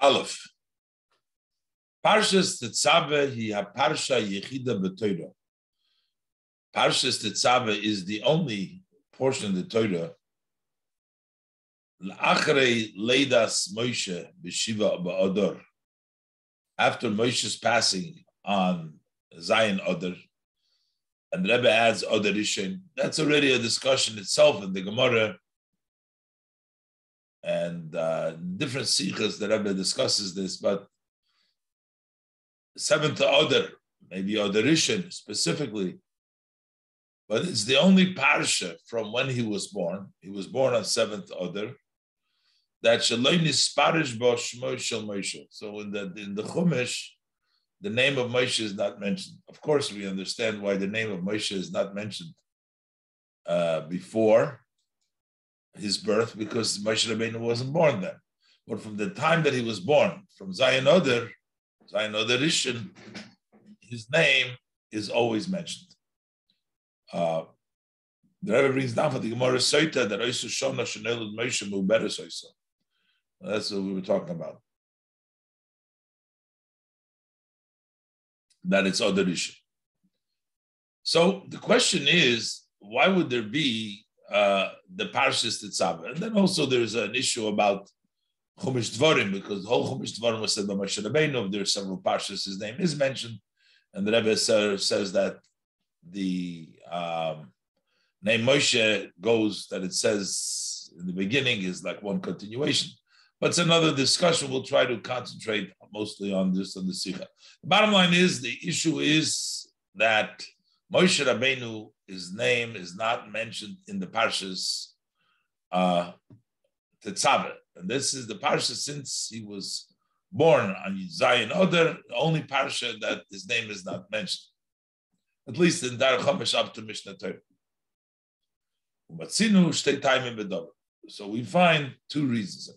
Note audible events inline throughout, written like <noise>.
Aleph. Parshas Tetzave hi parsha yechida b'Torah. Parshas Tetzave is the only portion of the Torah L'achrei leidas Moshe b'shiva ba'odor. After Moshe's passing on Zion Odor, and Rebbe adds Odor Rishon, that's already a discussion itself in the Gemara and uh, different sikhs the Rebbe discusses this, but seventh order, maybe Oderishan specifically, but it's the only parsha from when he was born. He was born on seventh order. That Bo Shmo Shel Moshe. So in the in the Chumash, the name of Moshe is not mentioned. Of course, we understand why the name of Moshe is not mentioned uh, before his birth because Moshe Rabbeinu wasn't born then. But from the time that he was born, from Zion Oder, Zion Oder his name is always mentioned. Uh, the Rebbe brings down for the Gemara Soita that Oisu Shona Shanel Moshe Muberes Oisu. That's what we were talking about. That it's Oder Rishon. So the question is, why would there be uh, the Parshas Tetzaveh. And then also there's an issue about Chumash Dvarim, because the whole Chumash Dvarim was said by Moshe Rabbeinu. There are several Parshas, his name is mentioned. And the Rebbe says that the um, name Moshe goes, that it says in the beginning is like one continuation. But it's another discussion. We'll try to concentrate mostly on this, on the Sikha. The bottom line is the issue is that Moshe Rabbeinu, his name is not mentioned in the Parshas uh. And this is the Parsha since he was born on Zion Oder, only Parsha that his name is not mentioned. At least in Dar Chomesh up to Mishnah Torah. So we find two reasons.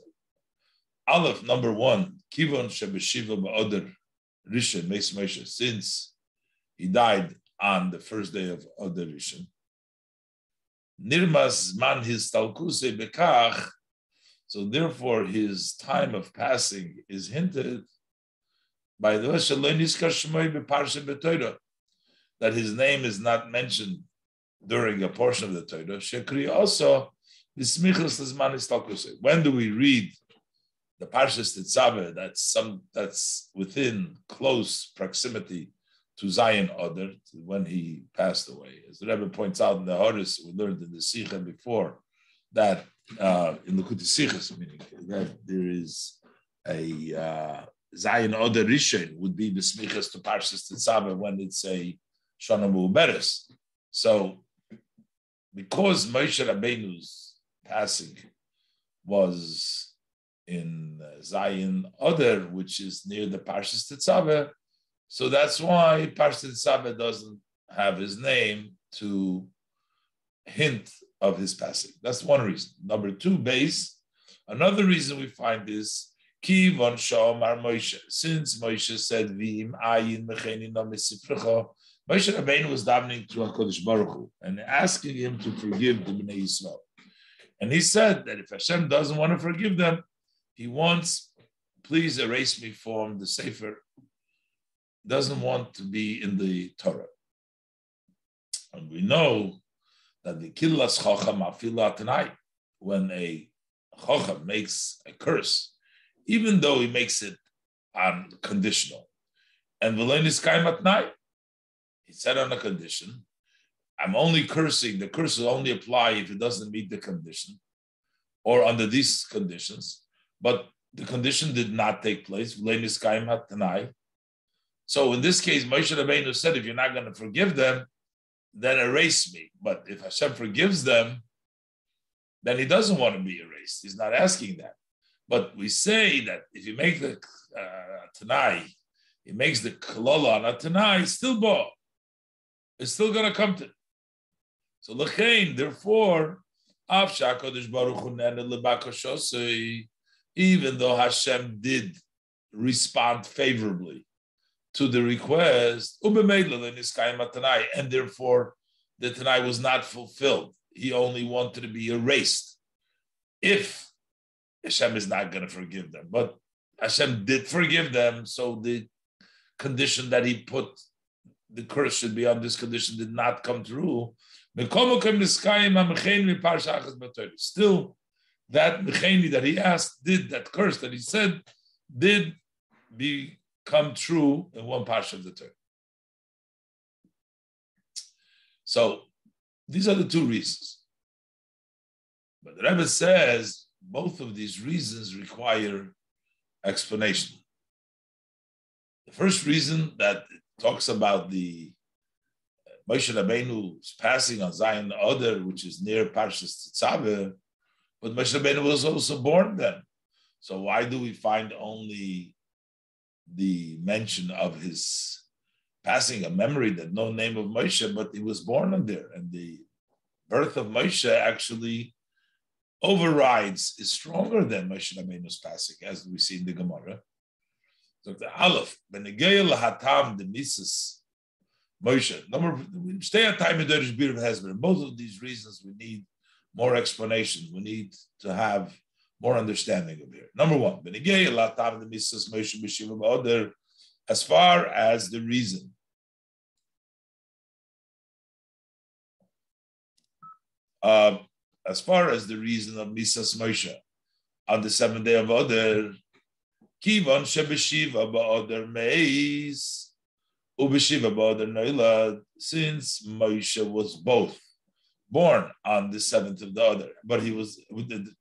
Aleph, number one, Kivon Shebeshiva Ba'oder Rishon Meis Moshe, since he died on the first day of Adar Rishon. Nirmas man his talkuse bekach, so therefore his time of passing is hinted by the that his name is not mentioned during a portion of the Torah. Shekri also when do we read the Parshas Tetzaveh? That's some that's within close proximity to Zion Oder when he passed away. As the Rebbe points out in the Horus, we learned in the Sikha before that uh, in the Kuti meaning that there is a uh, Zion Oder Rishon would be Besmichas to Parshas Tetzaveh when it's a Shana Mu'beres. So because Moshe Rabbeinu's passing was in Zion Oder, which is near the Parshas Tetzaveh, so that's why Parshat Sabeh doesn't have his name to hint of his passing. That's one reason. Number two, base. Another reason we find is Kivon Shomar Moshe. Since Moshe said Vim Ayin Mecheni No Misifrecha, Moshe Rabbeinu was davening to Hakadosh Baruch Hu and asking him to forgive the Bnei Yisrael. And he said that if Hashem doesn't want to forgive them, he wants, please erase me from the Sefer doesn't want to be in the Torah. And we know that the killas chacham afila tonight, when a chacham makes a curse, even though he makes it unconditional, and v'lenis kaim night, he said on a condition, I'm only cursing, the curse will only apply if it doesn't meet the condition, or under these conditions, but the condition did not take place. V'lenis kaim tonight so in this case, Moshe Rabbeinu said, if you're not going to forgive them, then erase me. But if Hashem forgives them, then he doesn't want to be erased. He's not asking that. But we say that if you make the uh, Tanai, he makes the Kalola on a Tanai, still bo. It's still going to come to. So Lechain, therefore, even though Hashem did respond favorably to the request, and therefore the Tanai was not fulfilled. He only wanted to be erased if Hashem is not going to forgive them. But Hashem did forgive them, so the condition that he put the curse should be on this condition did not come true. Still, that that he asked did that curse that he said did become true in one parsha of the Torah. So these are the two reasons. But the Rebbe says both of these reasons require explanation. The first reason that talks about the uh, Moshe Rabbeinu's passing on Zion Oder, which is near Parshas Tetzaveh, but Moshe Rabbeinu was also born then. So why do we find only the mention of his passing, a memory that no name of Moshe, but he was born on there, and the birth of Moshe actually overrides, is stronger than Moshe Rabbeinu's passing, as we see in the Gemara. So the Aleph, Benegei Lahatam the Mises Moshe. Number we stay at time in Derish Bir of Hezbollah. Both of these reasons we need more explanation. We need to have more understanding of here. Number one, as far as the reason. Uh, as far as the reason of Misas Moshe on the seventh day of Adar, Kivon Shebeshiva Ba'Adar Meis, Ubeshiva Ba'Adar Noila, since Moshe was both born on the seventh of the other, but he was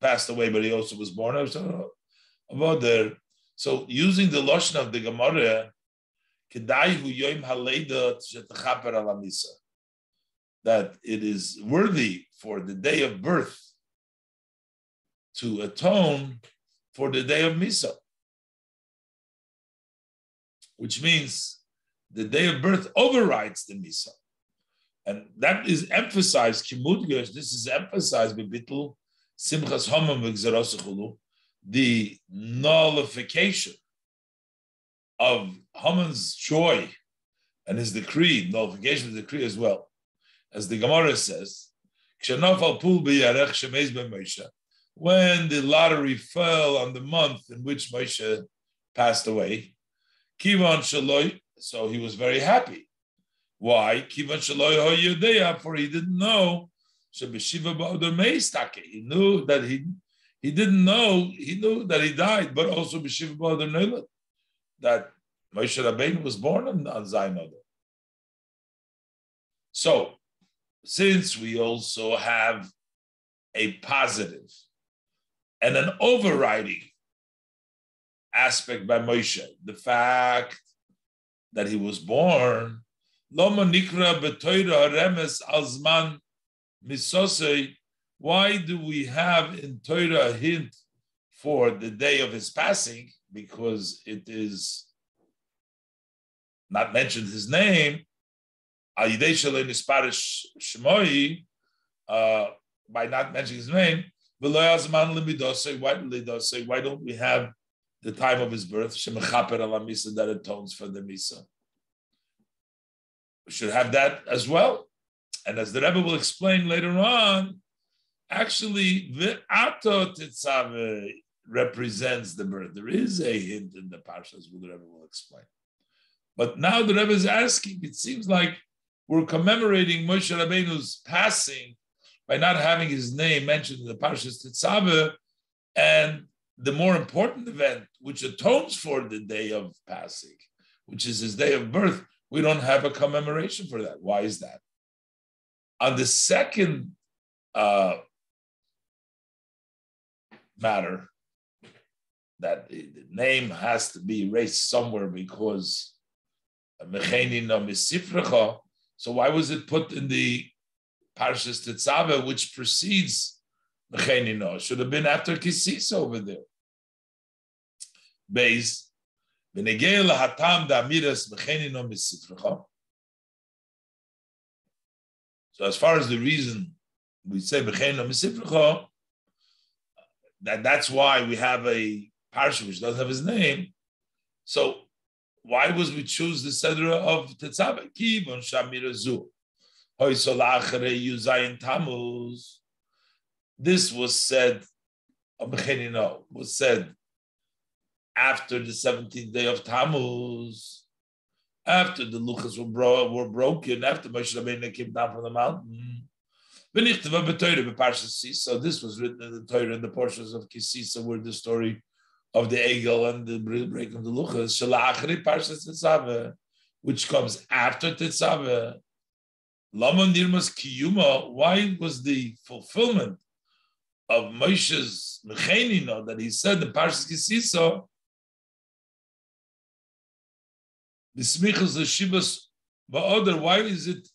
passed away, but he also was born of Adar. So using the lotion of the Gemara, that it is worthy for the day of birth to atone for the day of Misa, which means the day of birth overrides the Misa. And that is emphasized, Kimudgesh, this is emphasized by Bittul, Simchas Hamam the nullification of Haman's joy and his decree, nullification of the decree as well as the Gemara says, when the lottery fell on the month in which Moshe passed away, so he was very happy. Why? Shaloi for he didn't know he knew that he he didn't know, he knew that he died, but also that Moshe Rabbeinu was born on, on Zion So since we also have a positive and an overriding aspect by Moshe, the fact that he was born, Loma Nikra Betoira Remes Alzman why do we have in Torah a hint for the day of his passing? Because it is not mentioned his name, uh, by not mentioning his name, why don't we have the time of his birth, that atones for the Misa? Should have that as well. And as the Rebbe will explain later on, actually, the Ato Tetzave represents the birth. There is a hint in the Parshas, the Rebbe will explain. But now the Rebbe is asking, it seems like we're commemorating Moshe Rabbeinu's passing by not having his name mentioned in the Parshas Tetzaveh, and the more important event, which atones for the day of passing, which is his day of birth, we don't have a commemoration for that. Why is that? On the second uh, matter, that the name has to be erased somewhere because so why was it put in the Parshas Tetzaveh, which precedes Mechenino? Should have been after Kisis over there. Beis, So as far as the reason we say that that's why we have a parsha which doesn't have his name. So why was we choose the Sedra of Tetzaveh? Kivon Shamirazu. This was said, was said after the 17th day of Tammuz, after the luchas were, bro- were broken, after Moshe Rabbeinu came down from the mountain. So this was written in the Torah in the portions of Kisisa where the story of the Egel and the break of the luchas, which comes after Tetzaveh. Lama Nirmas Kiyuma, why was the fulfillment of Moshe's Mechenino that he said in Parshas Kisisa, the Shivas Ba'odar, why is it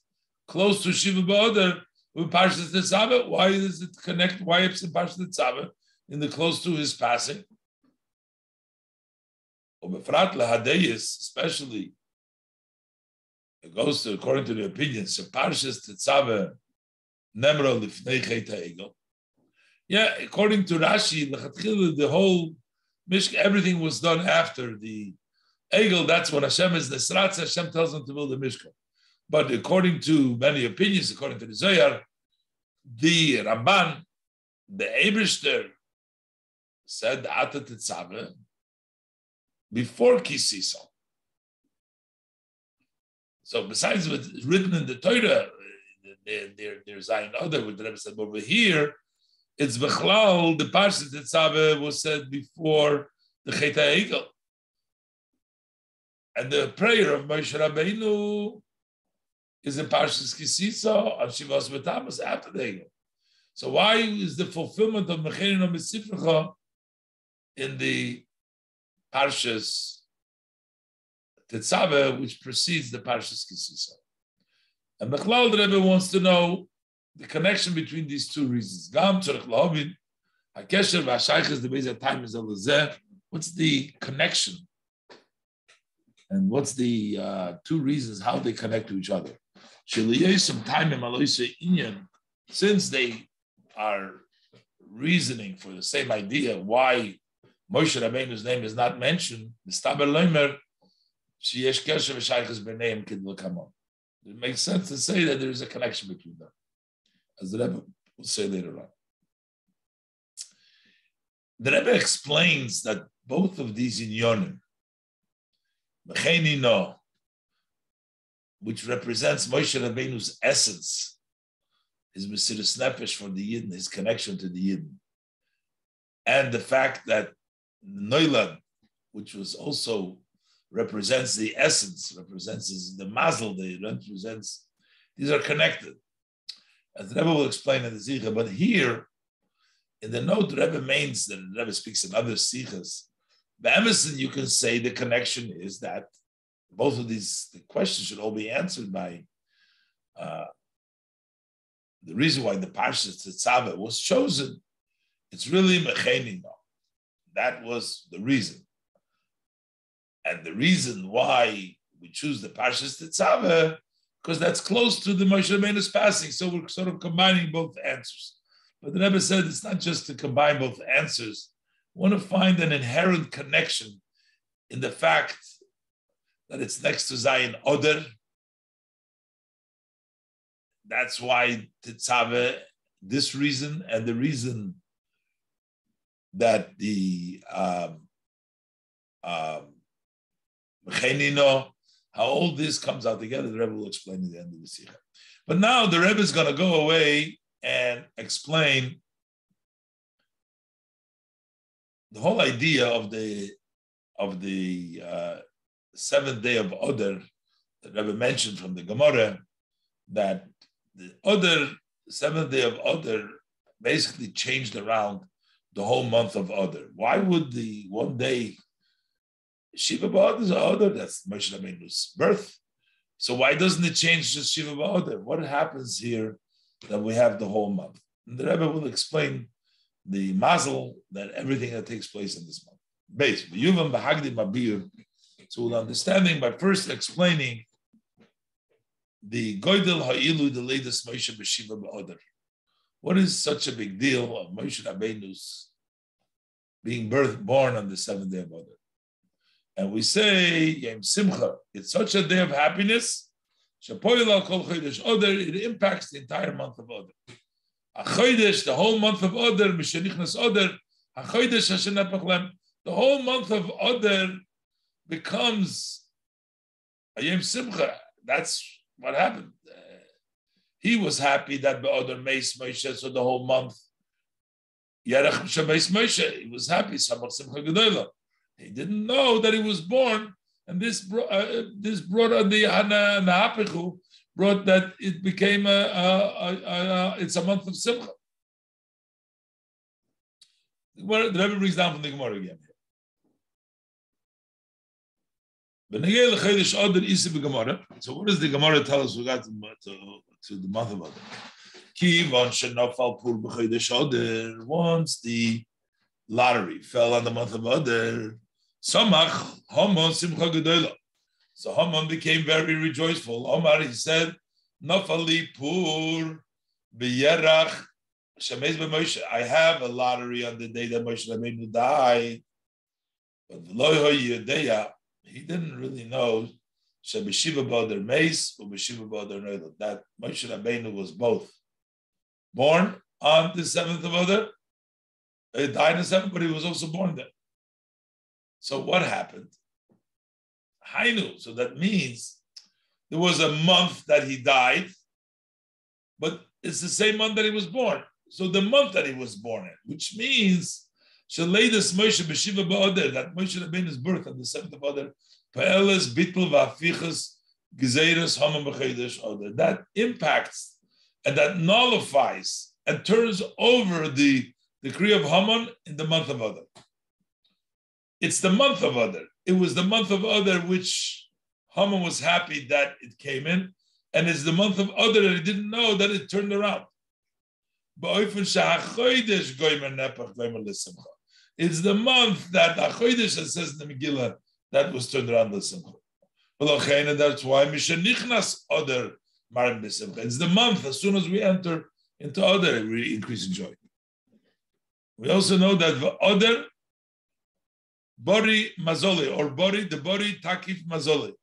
close to Shiva Ba'odar with Parshas Tetzaveh? Why is it connect? Why is in Parshas Tetzaveh in the close to his passing? Especially, it goes to according to the opinions. Parshas Tetzaveh Nemro Lifnei Chet Egel. Yeah, according to Rashi, the whole Mishka, everything was done after the Egel, that's what Hashem is Nesratz. Hashem tells him to build the Mishkan. But according to many opinions, according to the Zohar, the Ramban, the Eberster, said Ata Tetzaveh before Kisisa. So besides what's written in the Torah, uh, there, there, there's Zayin other with the Rebbe said over here, it's Bechlal, the Parshat Tetzaveh was said before the Cheta Egel. And the prayer of Moshe Rabbeinu is in Parshas Kisisa on Shivas B'Tamas after the Egel. So why is the fulfillment of Mecherin Misifrecha in the Parshas Tetzaveh, which precedes the Parshas Kisisa? And Bechlal the Rebbe wants to know the connection between these two reasons. Gam Tzorech Lahavin, HaKesher v'Hashayches the Beis Time is What's the connection and what's the uh, two reasons how they connect to each other? Since they are reasoning for the same idea, why Moshe Rabbeinu's name is not mentioned, it makes sense to say that there is a connection between them, as the Rebbe will say later on. The Rebbe explains that both of these inyonim, no, which represents Moshe Rabbeinu's essence, his Mesiris Nefesh for the Yidden, his connection to the Yidden, and the fact that Noilad, which was also represents the essence, represents the mazel, they represents, these are connected. As Rebbe will explain in the Zikha, but here, in the note, Rebbe means that Rebbe speaks in other Sikhas, the Emerson, you can say the connection is that both of these the questions should all be answered by uh, the reason why the Parshas Tetzaveh was chosen. It's really Mechenino. That was the reason. And the reason why we choose the Parshas Tetzaveh, because that's close to the Moshe Rabbeinu's passing. So we're sort of combining both answers. But the Rebbe said it's not just to combine both answers, want to find an inherent connection in the fact that it's next to Zion Oder. That's why Tetzaveh, this reason and the reason that the um, um, how all this comes out together, the Rebbe will explain at the end of the Sikha. But now the Rebbe is going to go away and explain the whole idea of the of the uh, seventh day of Oder that Rebbe mentioned from the Gemara that the Oder seventh day of Oder basically changed around the whole month of Oder. Why would the one day Shiva Ba'od is Oder? That's Moshe Rabbeinu's birth. So why doesn't it change just Shiva Ba'od? What happens here that we have the whole month? And the Rebbe will explain the mazel that everything that takes place in this month. Base. So we'll understanding by first explaining the Goydel Ha'ilu, the latest Moshe Beshiva Ba'odar. What is such a big deal of Moshe Rabbeinu's being birth, born on the seventh day of Odar? And we say, Yom Simcha, it's such a day of happiness. It impacts the entire month of Odar. A the whole month of Oder, Mishenichnas Oder, a chodesh Hashem Nepachlem, the whole month of Adar becomes a Yom Simcha. That's what happened. Uh, he was happy that Adar Meis Moshe, so the whole month. Yerach Shemeis Moshe, he was happy. Samach Simcha Gedolah. He didn't know that he was born, and this brought uh, this brought on the Hana Nahapichu brought that it became a, a, a, a, it's a month of Simcha. The Rebbe brings down from the Gemara again. So what does the Gemara tell us? We got to, to, to the month of Adar. Once the lottery fell on the month of Adar, Samach Haman Simcha Gedolah. So Haman became very rejoiceful. Omar, he said, Nafali Pur B'Yerach Shemez B'Moshe. I have a lottery on the day that Moshe Rabbeinu died, but he didn't really know Shebeshiva Boder Meis or Beshiva Neidel. That Moshe Rabbeinu was both born on the seventh of Adar. He died on the seventh, but he was also born there. So what happened? Hainu. So that means there was a month that he died, but it's the same month that he was born. So the month that he was born in, which means Shaleidas Moshe Beshiva Ba'ader, that Moshe Rabbeinu's birth on the seventh of Adar, Pa'eles Bitl Va'afichas Gezeiras B'Chedesh Adar. That impacts and that nullifies and turns over the decree of Haman in the month of Adar. It's the month of Adar. It was the month of Adar which Haman was happy that it came in, and it's the month of Adar that he didn't know that it turned around. It's the month that Achoidesh says in the Megillah that was turned around the Simcha. That's why Mishanichnas Adar Marim B'Simcha. It's the month as soon as we enter into Adar, we increase in joy. We also know that the Adar Bori Mazoli or Bori, the Bori Takif Mazoli.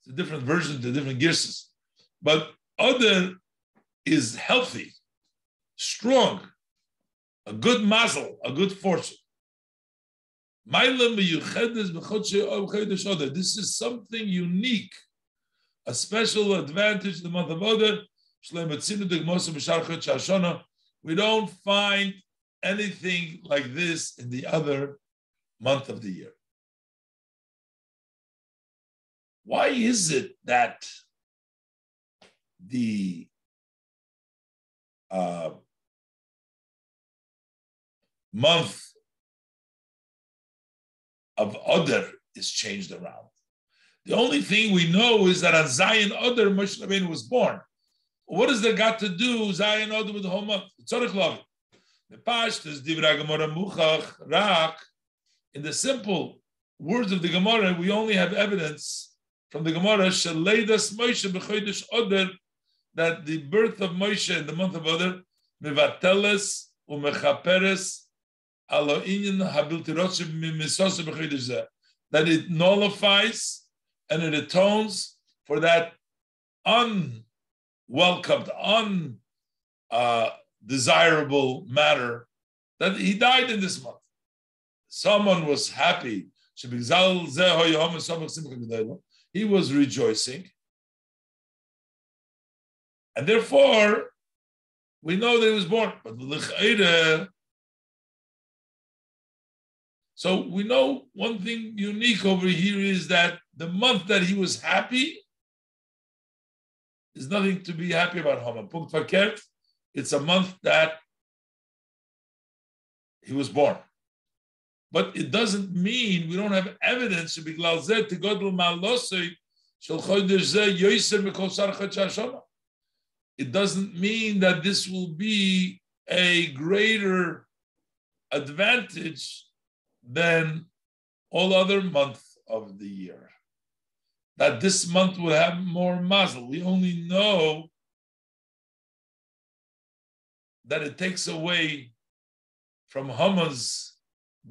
It's a different version, the different girsas. But other is healthy, strong, a good mazel, a good fortune. This is something unique, a special advantage in the month of Adar. We don't find anything like this in the other month of the year. Why is it that the uh, month of Adar is changed around? The only thing we know is that on Zion Adar, Moshe Rabbeinu was born. What does that got to do, Zion Adar, with the whole month? Tzorich Love. The Pashtas, Divra Gemara Muchach, Rak, in the simple words of the Gemara, we only have evidence from the Gemara, Moshe Oder, that the birth of Moshe in the month of Oder, mevateles umechaperes that it nullifies and it atones for that unwelcomed, undesirable uh, matter that he died in this month someone was happy. He was rejoicing. And therefore, we know that he was born. But so we know one thing unique over here is that the month that he was happy is nothing to be happy about Haman. It's a month that he was born. But it doesn't mean we don't have evidence to be to go to It doesn't mean that this will be a greater advantage than all other months of the year. That this month will have more mazel. We only know that it takes away from Haman's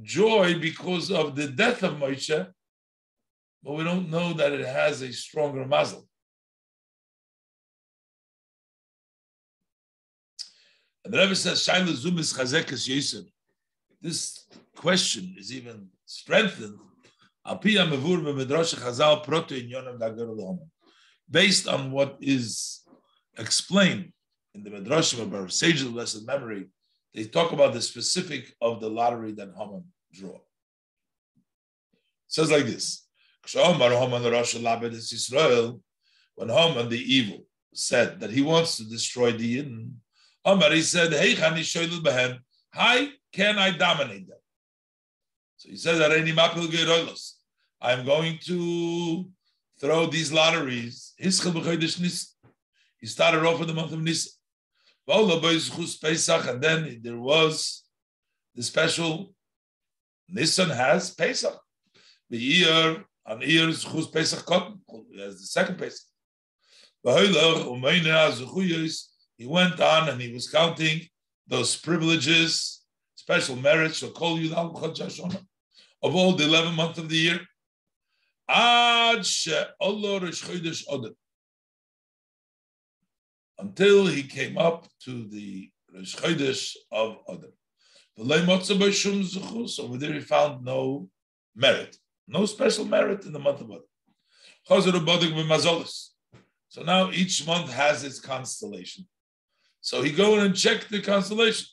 joy because of the death of Moshe, but we don't know that it has a stronger mazel. And the Rebbe says, Shaila Zum is Chazekes Yisr. this question is even strengthened based on what is explained in the Midrashim about sages of blessed memory, they talk about the specific of the lottery that Haman drew. It says like this: When Haman the evil said that he wants to destroy the Yidden, Haman he said, "Hey, How can I dominate them?" So he says, I'm going to throw these lotteries. He started off in the month of Nisan. And then there was the special Nisan has Pesach. The year on year Chus Pesach Cotton as the second Pesach. He went on and he was counting those privileges, special merits, so call you of all the 11 months of the year. Until he came up to the Rosh of Adar. Over there he found no merit, no special merit in the month of Adar. So now each month has its constellation. So he go and checked the constellation.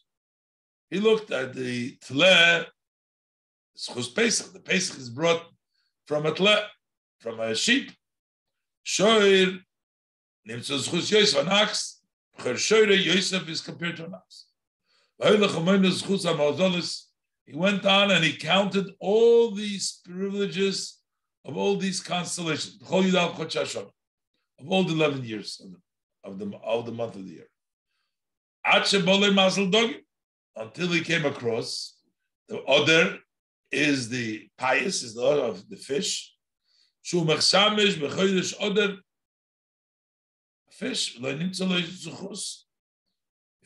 He looked at the Pesach. The Pesach is brought from a tle, from a sheep. Shoir Schus Yosef an ox. Shoire Yosef is compared to an ox. He went on and he counted all these privileges of all these constellations, of all the 11 years of the, of the, of the month of the year. Until he came across the other is the pious, is the order of the fish. Oder fish. He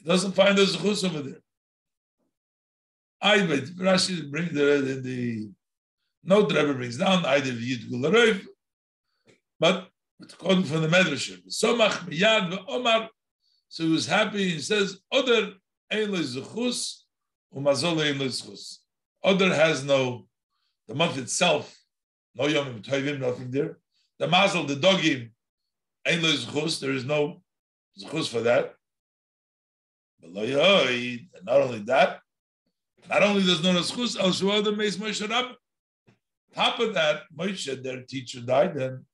doesn't find the zuchus over there. But Rashi brings the, the, the note Rebbe brings down either Yid Gularev, but according from the Medrash, Somach miyad ve'omar. So he was happy. He says, "Oder ein lo zuchus, umazol ein lo zuchus." Other has no, the month itself, no Yomim Tovim, nothing there. The Mazel, the Dogim, There is no Zchus for that. Not only that, not only there's no Zchus, Al Shuada Meis Moshe. Top of that, Moshe, their teacher, died then.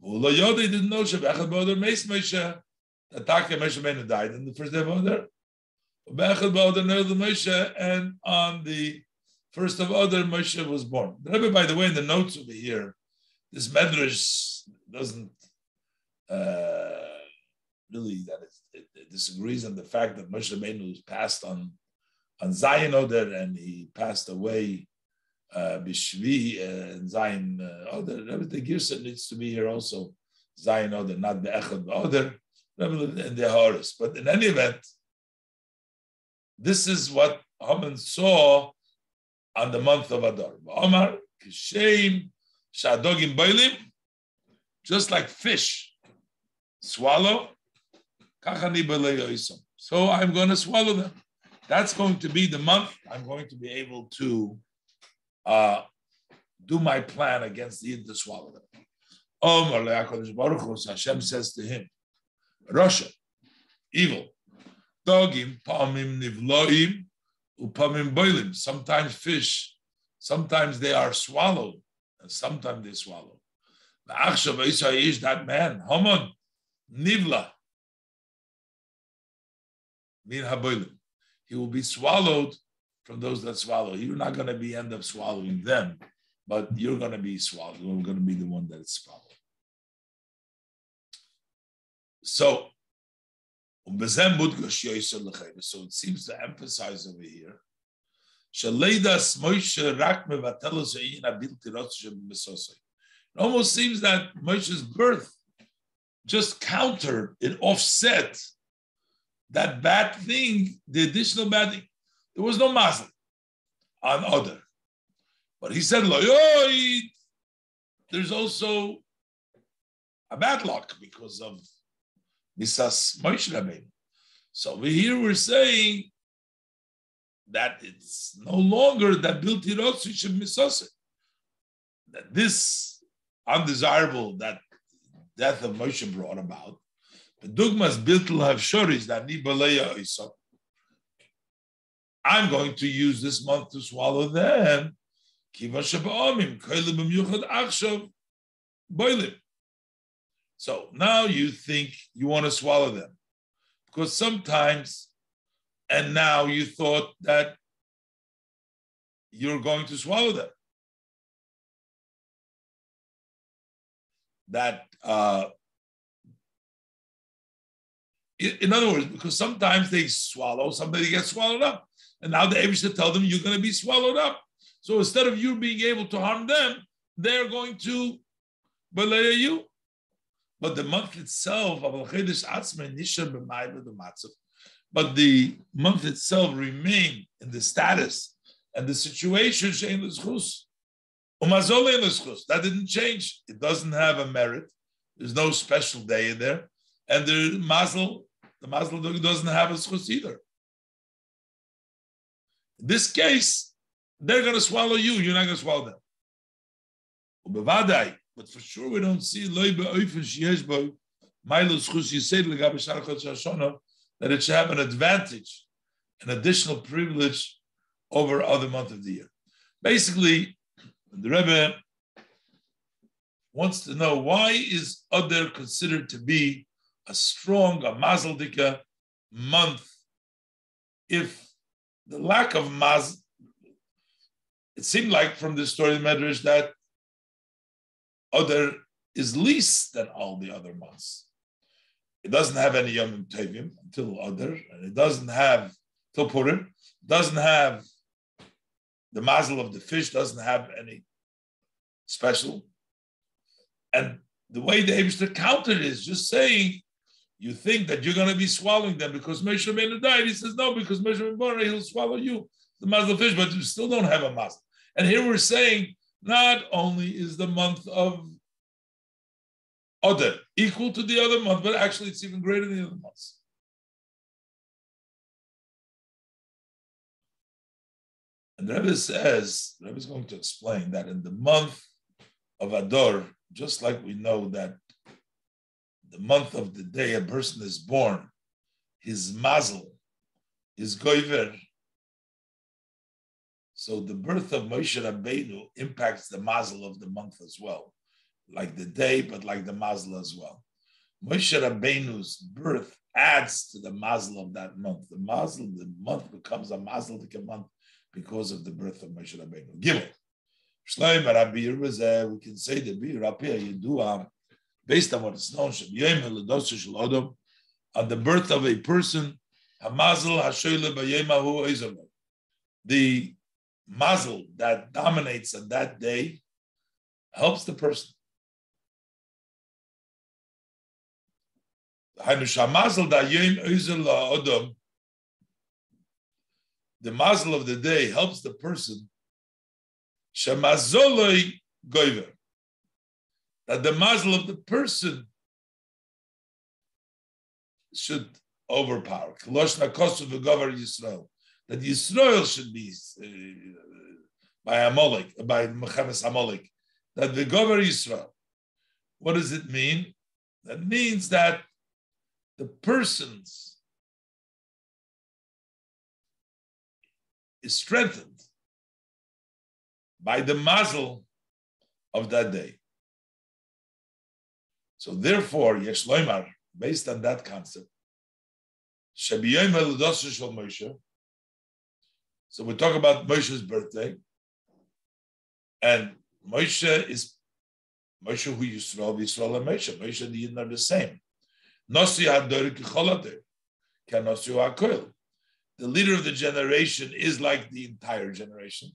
Lo they didn't know Shabbat Boder Meis Moshe. The Taka Moshe Mena died in the first day of Boder. Bechad Boder Moshe, and on the First of all, Moshe was born. The Rebbe, by the way, in the notes over here, this Medrash doesn't uh, really that it, it, disagrees on the fact that Moshe Rabbeinu passed on on Zion Oder and he passed away uh, Bishvi uh, and Zion uh, Oder. Rebbe the Girsa needs to be here also. Zion Oder, not the Echad Oder. And the Horus. But in any event, this is what Haman saw on the month of Adar. Omar, Kishem, Shadogim Bailim, just like fish swallow, so I'm going to swallow them. That's going to be the month I'm going to be able to uh, do my plan against the to swallow them. Hashem says to him, Rasha, evil, dogim, palmim, nivloim, upamim boilim. Sometimes fish, sometimes they are swallowed, and sometimes they swallow. is that man, Haman, nivla, min haboilim. He will be swallowed from those that swallow. You're not going to be end up swallowing them, but you're going to be swallowed. You're going to be the one that is swallowed. So um, so it seems to emphasize over here. It almost seems that Moshe's birth just countered, it offset that bad thing, the additional bad thing. There was no mazel on other. But he said, there's also a bad luck because of Misas Moshe Rabbeinu. So here we're saying that it's no longer that bilti rotsu should misose. That this undesirable that death of Moshe brought about, the to have shoris that nibaleya isop. I'm going to use this month to swallow them. So now you think you want to swallow them because sometimes, and now you thought that you're going to swallow them. That, uh, in other words, because sometimes they swallow, sometimes they get swallowed up. And now the Abishah tell them you're going to be swallowed up. So instead of you being able to harm them, they're going to belay you. But the month itself, but the month itself remain in the status and the situation that didn't change. It doesn't have a merit. There's no special day in there. And the mazel, the mazel doesn't have a schus either. In this case, they're going to swallow you. You're not going to swallow them. But for sure, we don't see that it should have an advantage, an additional privilege over other month of the year. Basically, the Rebbe wants to know why is Adar considered to be a strong, a mazaldika month if the lack of maz, it seemed like from the story of the Medrash that Adar is least than all the other months. It doesn't have any Yom Tovim until Adar, and it doesn't have till Purim, doesn't have the mazel of the fish, doesn't have any special. And the way the Abishter countered is just saying, you think that you're going to be swallowing them because Moshe Rabbeinu died. He says, no, because Moshe Rabbeinu, he'll swallow you, the of fish, but you still don't have a mazel. And here we're saying not only is the month of Oded equal to the other month, but actually it's even greater than the other months. And Rebbe says, Rebbe is going to explain that in the month of Ador, just like we know that the month of the day a person is born, his mazel, his goiver, so the birth of Moshe Rabbeinu impacts the mazel of the month as well, like the day, but like the mazel as well. Moshe Rabbeinu's birth adds to the mazel of that month. The mazel, the month becomes a mazel month because of the birth of Moshe Rabbeinu. Gimel. Shloim Rabbi uh, we can say that Bir Rabbi Yidua, based on what is known, on the birth of a person, Hamazel Hashoyle Bayemahu Ezolo. The mazel that dominates on that day helps the person. The mazel of the day helps the person. Shemazoloi goiver. That the mazel of the person should overpower Koloshna kosu v'gover Yisrael. that Yisrael should be uh, by Amalek, by Mechames Amalek, that the Gover Yisrael. What does it mean? That means that the persons is strengthened by the mazel of that day. So therefore, Yesh based on that concept, so we talk about Moshe's birthday, and Moshe is Moshe who Yisrael, Yisrael and Moshe. Moshe and the Yidden are the same. Nosi Hador Kicholader, Kanosi Hakoil. The leader of the generation is like the entire generation.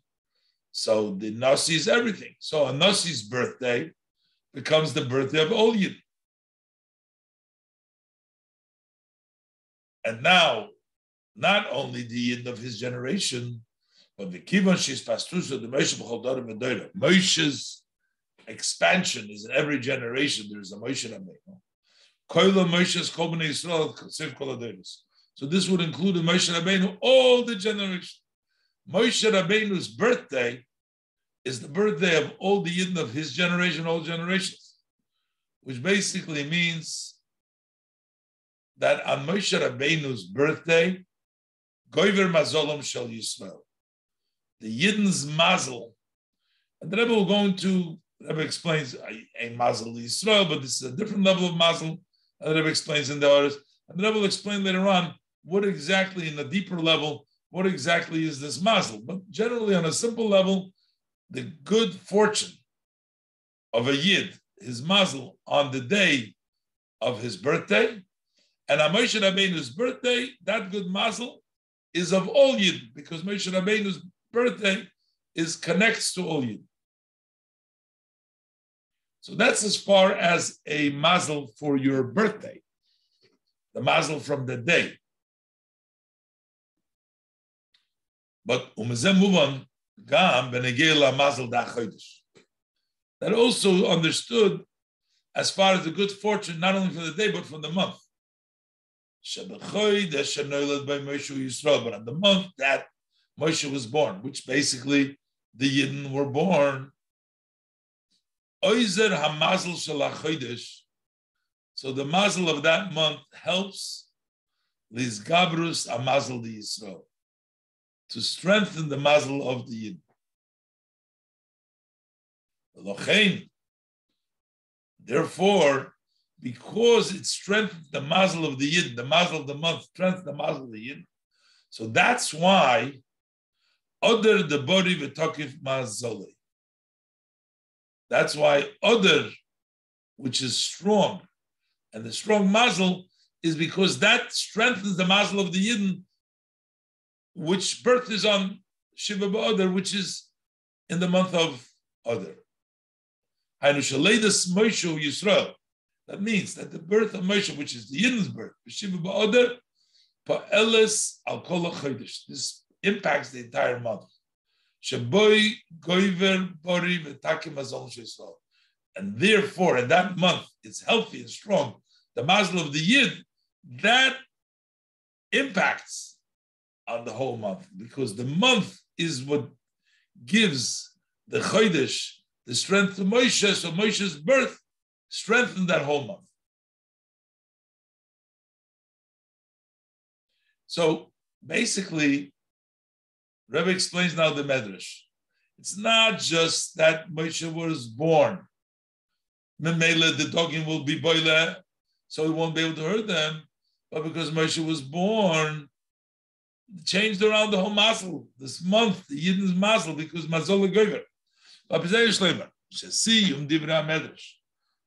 So the Nasi is everything. So a Nasi's birthday becomes the birthday of all Yidden. And now not only the end of his generation, but the Kivan Shis Pastrusa, the Moshe B'chol Moshe's expansion is in every generation. There is a Moshe Rabbeinu. Koila Moshe's Kol B'nei Yisrael Sev Kol So this would include the Moshe Rabbeinu, all the generations. Moshe Rabbeinu's birthday is the birthday of all the Yidden of his generation, all generations, which basically means that on Moshe Rabbeinu's birthday, Goiver Mazolom Shel Yisrael, the Yidden's mazel, and the Rebbe will go into, Rebbe explains a, mazel Yisrael, but this is a different level of mazel, and the Rebbe explains in the others, and the Rebbe will explain later on what exactly, in a deeper level, what exactly is this mazel. But generally, on a simple level, the good fortune of a Yid, his mazel, on the day of his birthday, and on Moshe Rabbeinu's birthday, that good mazel is of all Yid, because Moshe Rabbeinu's birthday is connects to all Yid. So that's as far as a mazel for your birthday, the mazel from the day. But umezem move on gam benegela mazel da That also understood as far as the good fortune, not only for the day but from the month. Shebechoidesh by Moshe Yisrael, But on the month that Moshe was born, which basically the Yidden were born. Oizer hamazel So the mazel of that month helps Liz Gabrus Amazel the Yisrael to strengthen the mazel of the Yid. Therefore, because it strengthens the mazel of the Yid, the mazel of the month strengthens the mazel of the Yid. So that's why other the body v'tokif mazoli. That's why other, which is strong, and the strong mazel is because that strengthens the mazel of the Yidden which birth is on Shiva Ba'adar, which is in the month of Adar. Moshe Yisrael. That means that the birth of Moshe, which is the Yidden's birth, Shiva Ba'adar, Pa'eles al Kol This impacts the entire month. Shaboy Goiver Bori V'Takim Azon Yisrael. And therefore, in that month, it's healthy and strong. The mazel of the Yid, that impacts on the whole month because the month is what gives the Chodesh the strength to Moshe. So Moshe's birth strengthened that whole month. So basically, Rebbe explains now the Medrash. It's not just that Moshe was born. Memela, the dogging will be boile, so he won't be able to hurt them. But because Moshe was born, changed around the whole mazel this month, the Yidden's mazel, because mazol gover.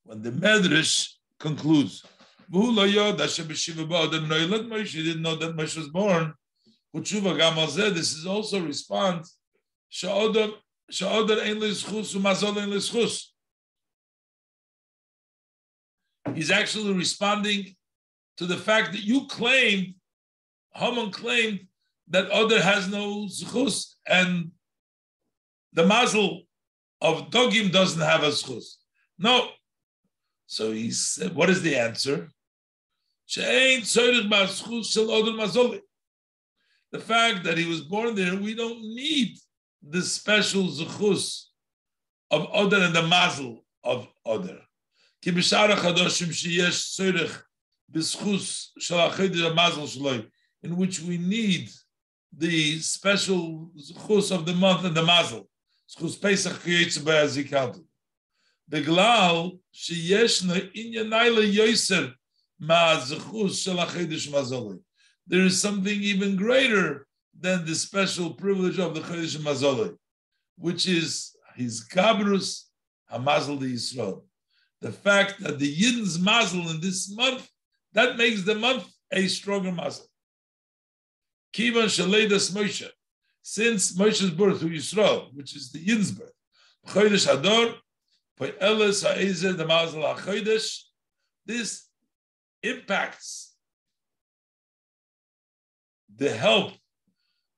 When the Medrash concludes, Moshe didn't know that Moshe was born. This is also response. He's actually responding to the fact that you claimed, Haman claimed that other has no zchus, and the mazel of dogim doesn't have a zchus. No. So he said, what is the answer? The fact that he was born there, we don't need the special zchus of other and the mazel of other. in which we need the special chus of the month and the mazel. Chus Pesach creates by Azikadu. Sheyeshna inyanayla yoser ma zechus shel achedesh mazoli. There is something even greater than the special privilege of the Chodesh Mazoli, which is his Gabrus Hamazel Yisrael. The fact that the Yidden's Mazel in this month, that makes the month a stronger Mazel. Kivan Shaledas Moshe, since Moshe's birth to Yisrael, which is the Yin's birth, Chodesh Ador, Elis Ha'ezeh the Mazel HaChodesh, this impacts the help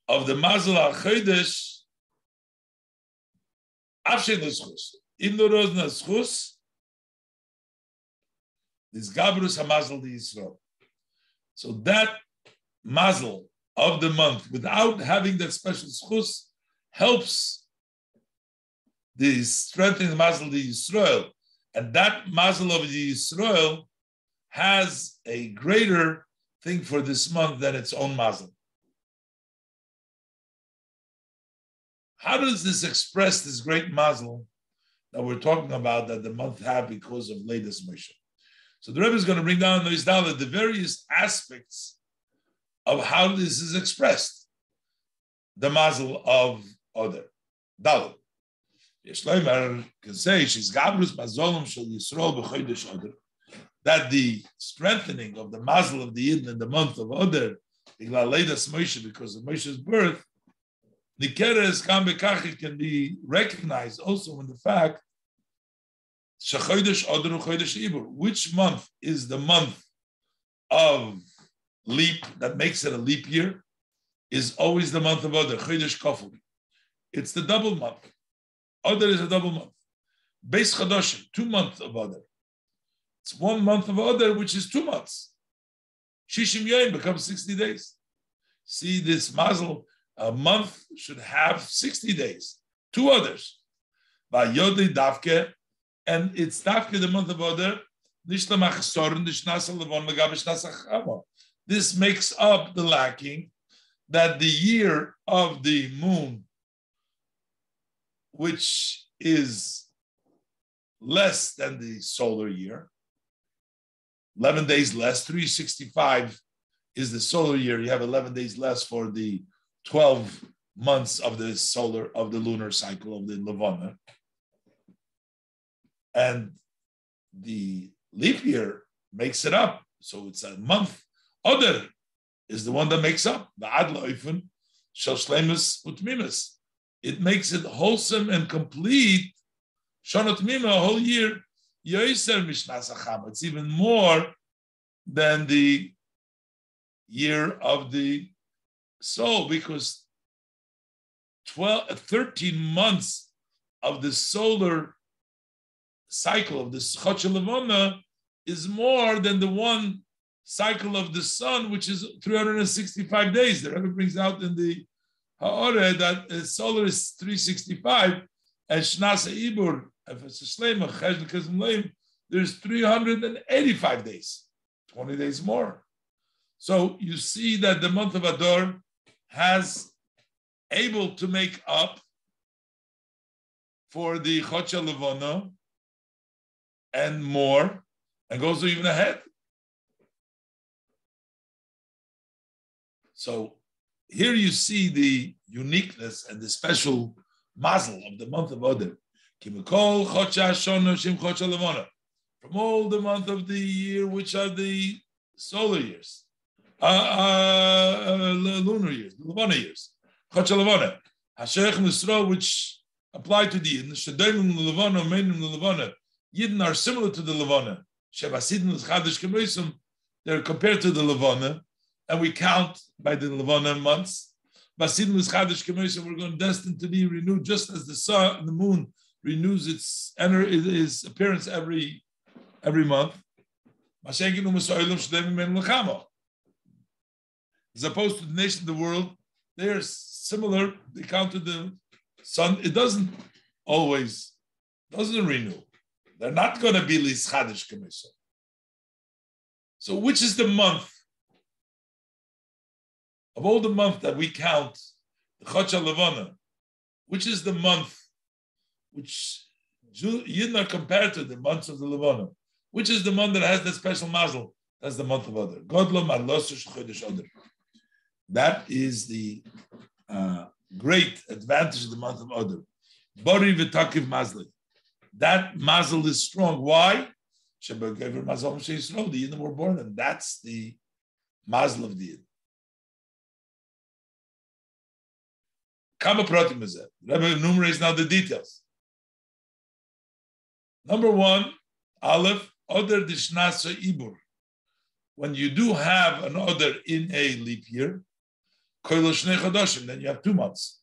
of the Mazel HaChodesh Afshen Neschus. In the Neschus, this Gabrus HaMazel Yisrael. So that Mazel of the month without having that special schus helps the strengthening the mazel of the Yisrael. And that mazel of the Yisrael has a greater thing for this month than its own mazel. How does this express this great mazel that we're talking about that the month have because of latest Moshe? So the Rebbe is going to bring down down the various aspects of how this is expressed. The mazel of other. Dalit. Yeshleimer can say she's gabrus mazolum shel Yisrael b'chodesh other. That the strengthening of the mazel of the Yidden in the month of Oder, because of Moshe's birth, Nikeres Kam Bekachi can be recognized also in the fact Oder Ibur. Which month is the month of leap that makes it a leap year? Is always the month of Oder Chodesh Kofur. It's the double month. Oder is a double month. Beis Chadoshim, two months of Oder. It's one month of Oder, which is two months. Shishim Yoim becomes 60 days. See this mazel a month should have 60 days, two others. By Yodi Davke, and it's Davke the month of Oder, this makes up the lacking that the year of the moon, which is less than the solar year, 11 days less, 365 is the solar year. You have 11 days less for the 12 months of the solar, of the lunar cycle of the Levana. And the leap year makes it up. So it's a month. Other is the one that makes up. The Adla Shal Shlemus Utmimus. It makes it wholesome and complete. Shana Tmima, a whole year. Yoiser Mishnasacham. It's even more than the year of the soul because 12, 13 months of the solar cycle of the Chotcha is more than the one cycle of the sun, which is 365 days. The Rebbe brings out in the Ha'ore that solar is 365, and Shnasa Ibur, if it's a Shleimah, there's 385 days, 20 days more. So you see that the month of Adar has able to make up for the Chocha Levana and more, and goes even ahead. So here you see the uniqueness and the special mazel of the month of Adar. From all the month of the year, which are the solar years uh, uh, lunar years, the Levana years. Chotcha Levana. Nisro, which apply to the Yidden. Shadayim Levana, Menim Levana. Yidden are similar to the Levana. Kemesim. They're compared to the Levana, and we count by the Levana months. Basidin Chadish Kemesim, we're going destined to be renewed just as the sun, the moon renews its, its appearance every every month as opposed to the nation of the world, they are similar. They counted the sun. It doesn't always doesn't renew. They're not going to be lischadish commission. So, which is the month of all the months that we count, the Chocha Levana, which is the month which are compared to the months of the Levana, which is the month that has the special mazel? That's the month of Adar. Godlo Malosur Chodesh Adar. That is the uh, great advantage of the month of Adar. Bari v'takiv mazli. That mazel is strong. Why? The Yidden were born, and that's the mazel of the Yidden. Kama pratim is it. Rebbe enumerates now the details. Number one, Aleph, Oder Dishnasa Ibur. When you do have an Oder in a leap year, then you have two months.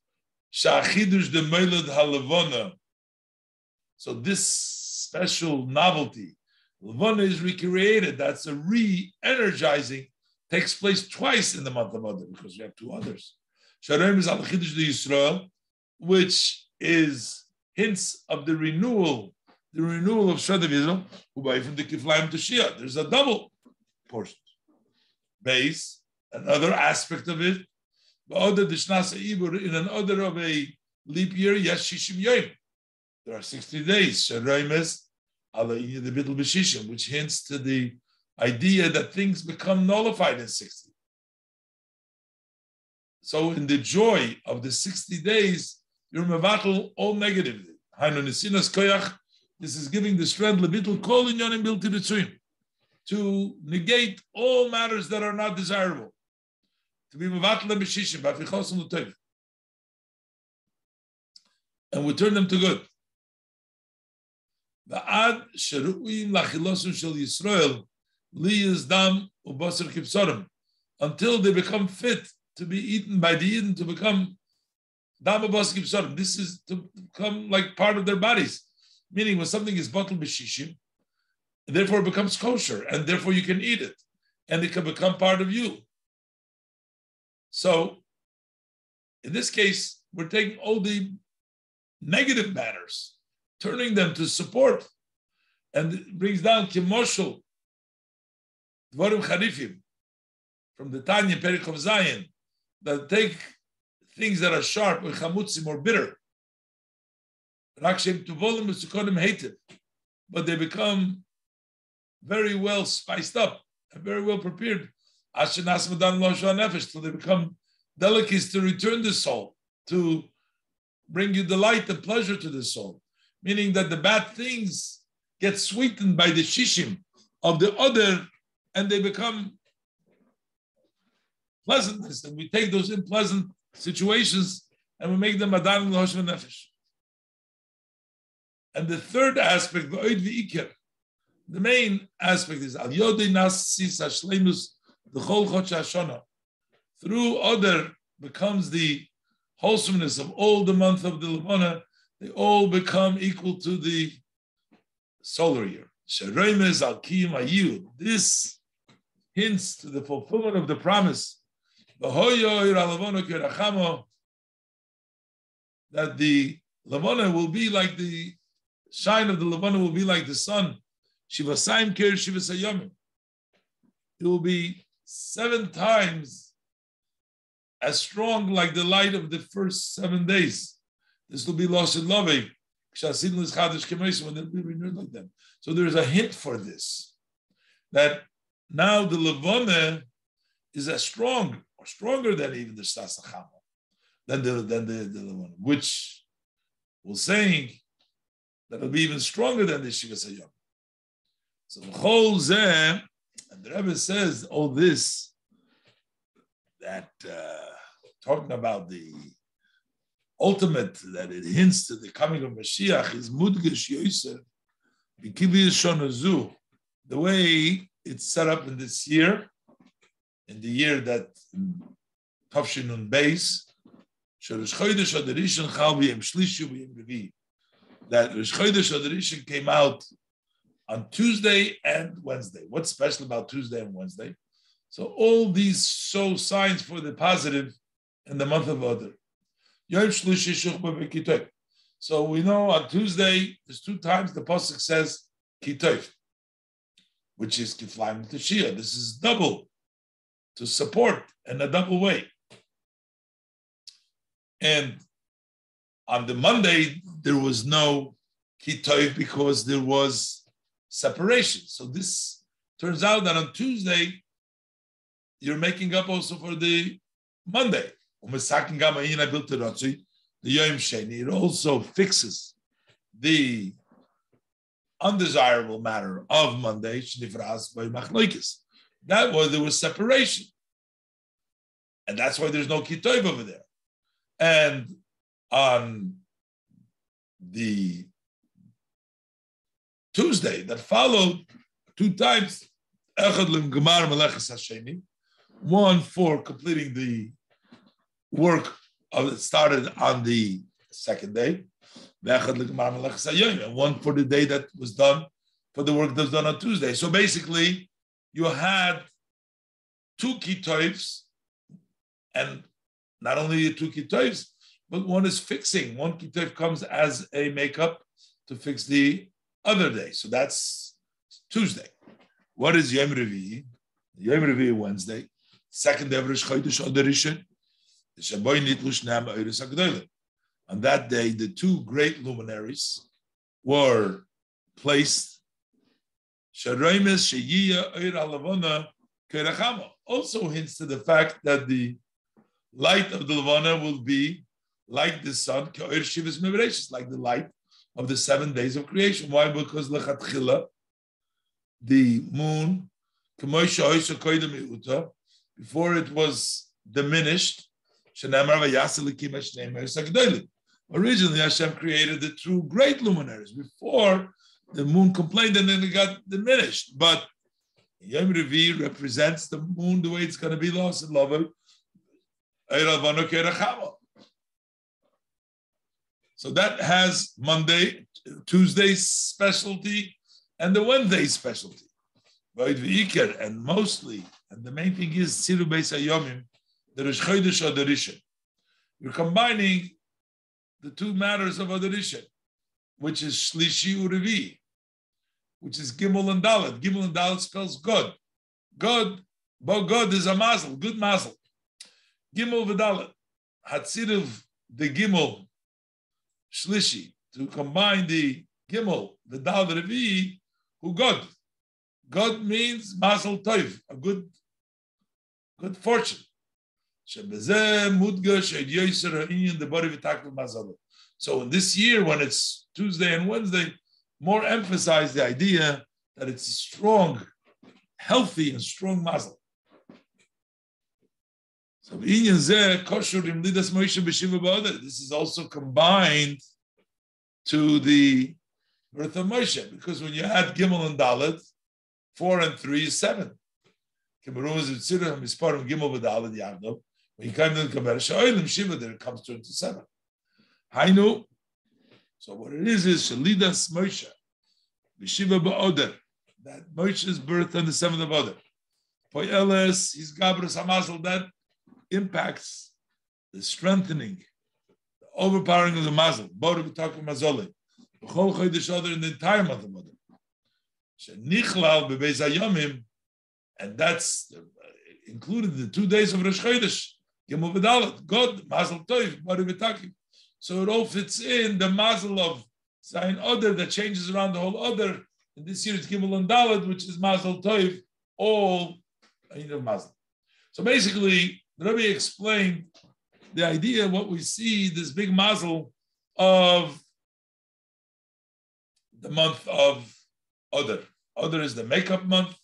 Shachidush de Meilad Halavona. So this special novelty, Levana is recreated. That's a re-energizing takes place twice in the month of Adar because we have two others. Sharim is al Chiddush de Yisrael, which is hints of the renewal, the renewal of by from the Kiflaim to Shia. There's a double portion. Base, another aspect of it, in an order of a leap year, yes, Shishim Yom. There are 60 days. Sharim the middle b'shishim, which hints to the idea that things become nullified in 60. So in the joy of the 60 days, you're mevatel all negative. This is giving the strength levital kol inyonim bilti to negate all matters that are not desirable. To be mevatel b'shishim b'afichosim l'toiv. And we turn them to good. Va'ad sheru'in lachilosim shel Yisrael li yizdam ubasar kipsorim until they become fit to be eaten by the Eden, to become dam ubosar. This is to become like part of their bodies. Meaning when something is bottled b'shishim, therefore it becomes kosher, and therefore you can eat it, and it can become part of you. So, in this case, we're taking all the negative matters turning them to support. And it brings down Kimoshel, Dvorim Charifim, from the Tanya Perich of Zion, that take things that are sharp, or chamutzim, or bitter. But they become very well spiced up and very well prepared. Ashenas Madan till they become delicacies to return the soul, to bring you delight and pleasure to the soul meaning that the bad things get sweetened by the shishim of the other and they become pleasantness. And we take those unpleasant situations and we make them adan l'hoshva nefesh. And the third aspect, the main aspect is al yodei nas sis hashlemus the chol hashana. Through other becomes the wholesomeness of all the month of the Levana they all become equal to the solar year. This hints to the fulfillment of the promise that the Lavona will be like the shine of the Lavona will be like the sun. Shivasayim Kir Shivasayamim. It will be seven times as strong like the light of the first seven days. This will be lost in loving. Eh? When they'll be renewed like them. So there's a hint for this. That now the Levone is as strong stronger than even the Stasachama, than the than the, the Levone, which was saying that it'll be even stronger than the Shiva Sayyam. So the whole Zeh, and the Rebbe says all this that uh, talking about the ultimate that it hints to the coming of Mashiach is Mudgish Yosef, the way it's set up in this year, in the year that Tavshinun base, that Rosh Chodesh came out on Tuesday and Wednesday. What's special about Tuesday and Wednesday? So all these show signs for the positive in the month of Adar. So we know on Tuesday, there's two times the Pasuk says Kitoif, which is Kiflaim Tashia. This is double to support in a double way. And on the Monday, there was no Kitoif because there was separation. So this turns out that on Tuesday, you're making up also for the Monday. The Yom Sheni, it also fixes the undesirable matter of Monday, Shnifras by Machlokes. That was there was separation. And that's why there's no Kitoiv over there. And on the Tuesday that followed, two times, one for completing the work of, started on the second day, and one for the day that was done for the work that was done on Tuesday. So basically, you had two kitoivs, and not only two kitoivs, but one is fixing. One kitoiv comes as a makeup to fix the other day. So that's Tuesday. What is Yom Revi? Yom Revi Wednesday. Second Everish Chodesh Oderishin. On that day, the two great luminaries were placed. Also hints to the fact that the light of the Levana will be like the sun, like the light of the seven days of creation. Why? Because lechatchila, the moon, before it was diminished, Originally, Hashem created the two great luminaries. Before, the moon complained and then it got diminished. But Yom Revi represents the moon the way it's going to be lost in love. So that has Monday, Tuesday's specialty, and the Wednesday specialty. And mostly, and the main thing is Siru Beis Hayomim, the Rosh Chodesh. You're combining the two matters of Adorisha, which is Shlishi Urevi, which is Gimel and Dalet. Gimel and Dalet spells God. God, but God is a mazel, good mazel. Gimel v'Dalet. Hatzirav, the Gimel shlishi to combine the gimel, the dal, revi, who God. God means mazel toiv, a good, good fortune. So in this year, when it's Tuesday and Wednesday, more emphasize the idea that it's a strong, healthy, and strong mazel. So this is also combined to the birth of Moshe, because when you add Gimel and Dalet, four and three is seven. When you come to Shiva, there it comes to seven. Hainu. So what it is is Shalidas Moshe, Shiva Ba'oder, that Moshe's birth on the seventh of Oder. Poyeles, he's Gabrus Hamazal, that impacts the strengthening, the overpowering of the mazel. Boru b'takum mazoli. B'chol chodesh other in the entire month of Adar. Shenichlal b'beis hayomim, and that's included in the two days of Rosh Chodesh. V'dalet, God, mazel toiv, boru b'takim. So it all fits in the mazel of Zayin Oder that changes around the whole Oder. And this year it's Gimel and Dalet, which is mazel toiv, all in of mazel. So basically, the Rebbe explained the idea, what we see, this big mazel of the month of Adar. Adar is the makeup month,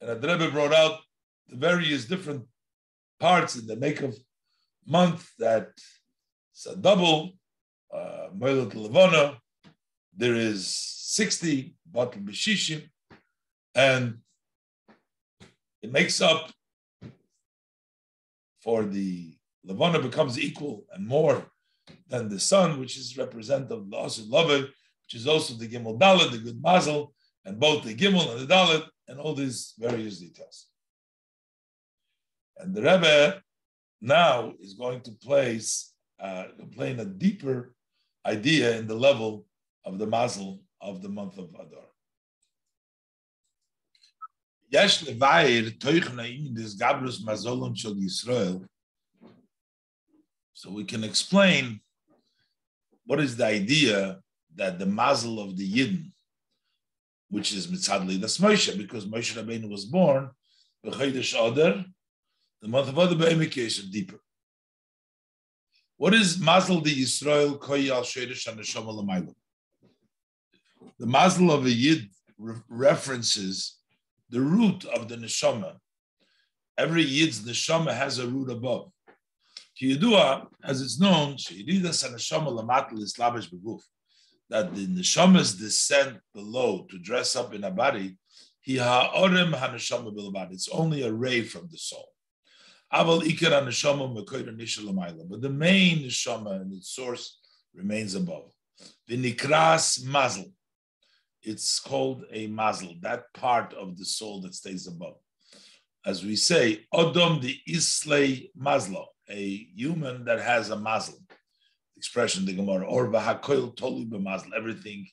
and the Rebbe brought out the various different parts in the makeup month that it's a double, uh, Levana, there is 60, Batal Bishishim, and it makes up for the Levana becomes equal and more than the sun, which is representative of the Asur Love, which is also the Gimel Dalet, the good Mazel, and both the Gimel and the Dalet, and all these various details. And the Rebbe now is going to place, uh, explain a deeper idea in the level of the mazel of the month of Adar. Yesh levayir toich na'im des gabrus mazolim shel Yisrael. So we can explain what is the idea that the mazel of the Yidden, which is mitzadli das Moshe, because Moshe Rabbeinu was born b'chodesh Adar, the month of Adar b'emikesh deeper. What is mazel the Yisrael koyi al sheidish and the The mazel of a Yid references the root of the neshama. Every yid's neshama has a root above. Kiyadua, as it's known, that the neshama's descent below to dress up in a body, it's only a ray from the soul. But the main neshama and its source remains above. The nikras mazel it's called a mazel, that part of the soul that stays above. as we say, Odom the Islay Maslo, a human that has a Muslim. Expression the Gemara, or Bahakoil Toli B'Masl, everything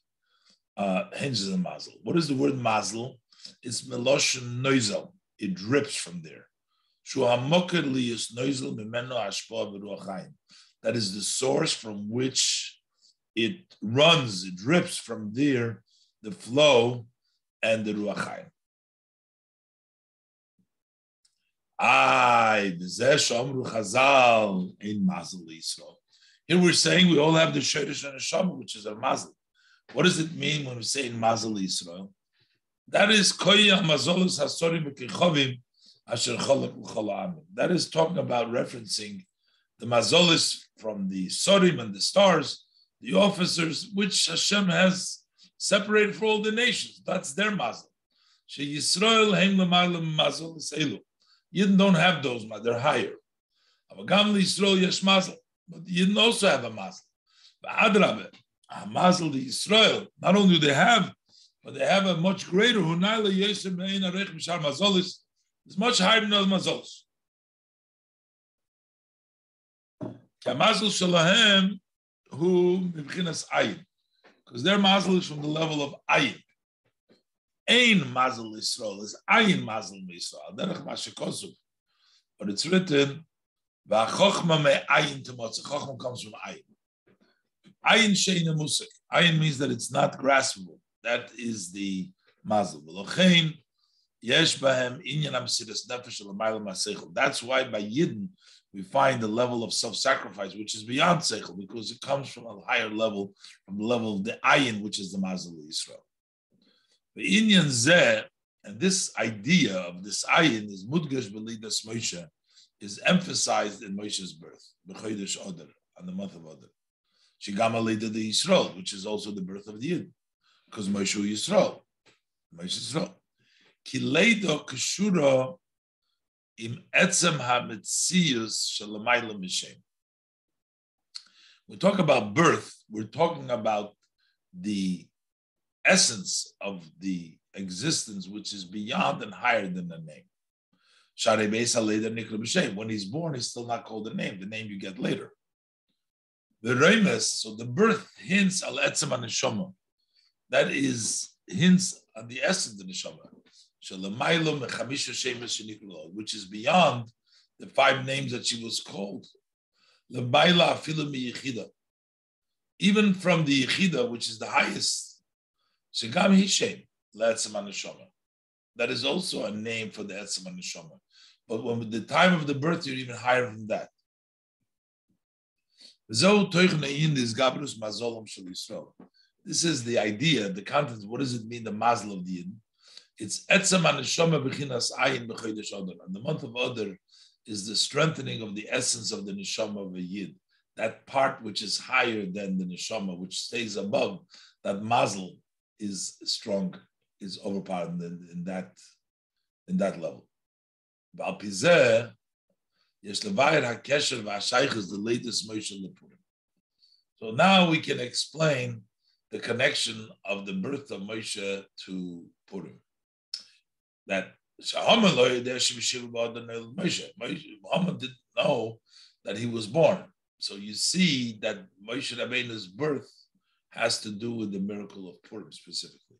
uh, hinges on Masl. What is the word Masl? It's Meloshin Noisel. It drips from there. That is the source from which it runs, it drips from there, the flow and the Ruach Ay, Chazal in. Here we're saying we all have the Shadish and Neshama, which is a Mazel. What does it mean when we say in Mazel Yisrael? That is Koya Mazolos Hasorim Bekechovim Asher That is talking about referencing the Mazolis from the Sorim and the stars, the officers, which Hashem has separated for all the nations. That's their Mazel. She Yisrael Heim L'Maylam Mazel Elu. Yidden don't have those, they're higher. Avagam Yisrael Yesh Mazel, but Yidden also have a Mazel. Adrabe, a Mazel the Yisrael. Not only do they have, but they have a much greater Hunayla Arech Mishar Mazolis. It's much higher than the those Mazolis. Kamazal Shalahem, who Mibchinas Ayin, because their Mazel is from the level of Ayin. Ein Mazel Yisrael is Ayin Mazel Yisrael. Derech Mashikosu. But it's written, V'achochma me Ayin Temotze. Chochma comes from Ayin. Ayin Sheina Musik. Ayin means that it's not graspable. That is the Mazel. V'lochein That's why by Yidden we find the level of self-sacrifice, which is beyond Seichel, because it comes from a higher level, from the level of the Ayin, which is the Mazel Yisrael. The Inyan Zeh, and this idea of this ayin is Mudgash Belidas Moshe, is emphasized in Moshe's birth, B'chodesh Oder, on the month of Oder. Shigama Leda the Yisrael, which is also the birth of the Yid, because Moshe Yisrael, Moshe Yisrael. Kileido Kashura im Etzem HaMetzius Shalamayla Mishem. We talk about birth, we're talking about the essence of the existence which is beyond and higher than the name. When he's born, he's still not called the name, the name you get later. The Remes, so the birth hints al etzem neshama. That is hints on the essence of the neshama. Which is beyond the five names that she was called. Even from the Yechida, which is the highest. That is also a name for the Etzem HaNeshama. But when the time of the birth, you're even higher than that. This is the idea, the content. What does it mean, the mazel of the Yid? It's etzem aneshama b'chinas ayin b'chodesh Adar. And the month of Adar is the strengthening of the essence of the neshama of a Yid. That part which is higher than the neshama, which stays above, that mazel is strong, is overpowered in, in that in that level. is the latest Moshe Lepurim. So now we can explain the connection of the birth of Moshe to Purim. That Muhammad didn't know that he was born. So you see that Moshe Rabbeinu's birth has to do with the miracle of Purim specifically.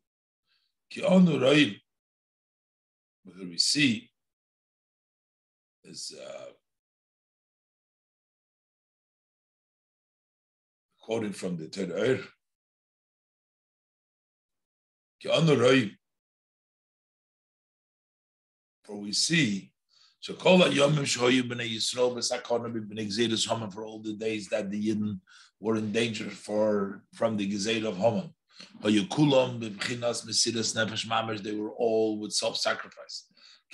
Where we see is uh, from the Torah. For we see so kol yomim shoyu b'nei Yisrael b'sakona b'nei gzeiras haman for all the days that the Yidden were in danger for from the gezeir of haman. Hayukulam b'chinas mesidas nefesh mamash they were all with self-sacrifice.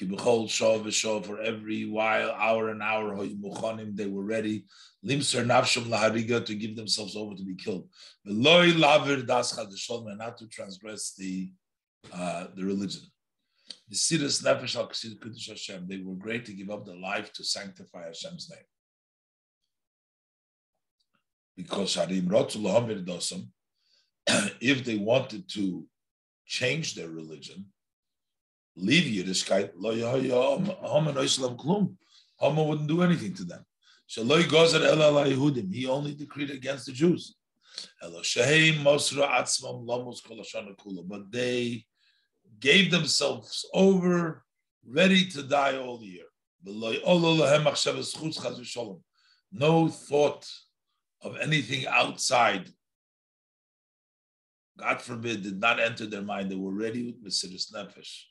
Kibechol shov v'shov for every while, hour and hour hayu they were ready. Limser nafsham lahariga to give themselves over to be killed. Veloy lavir das chadashol not to transgress the uh, the religion. The Nefesh al Kuddush Hashem, they were great to give up their life to sanctify Hashem's name. Because harim rotu dosam, <clears throat> if they wanted to change their religion, leave Yiddishkeit, lo Haman oislam klum. Haman wouldn't do anything to them. Shaloi gozer el Yehudim. He only decreed against the Jews. But they gave themselves over, ready to die all year. No thought of anything outside, God forbid, did not enter their mind. They were ready with Mesiris Nefesh.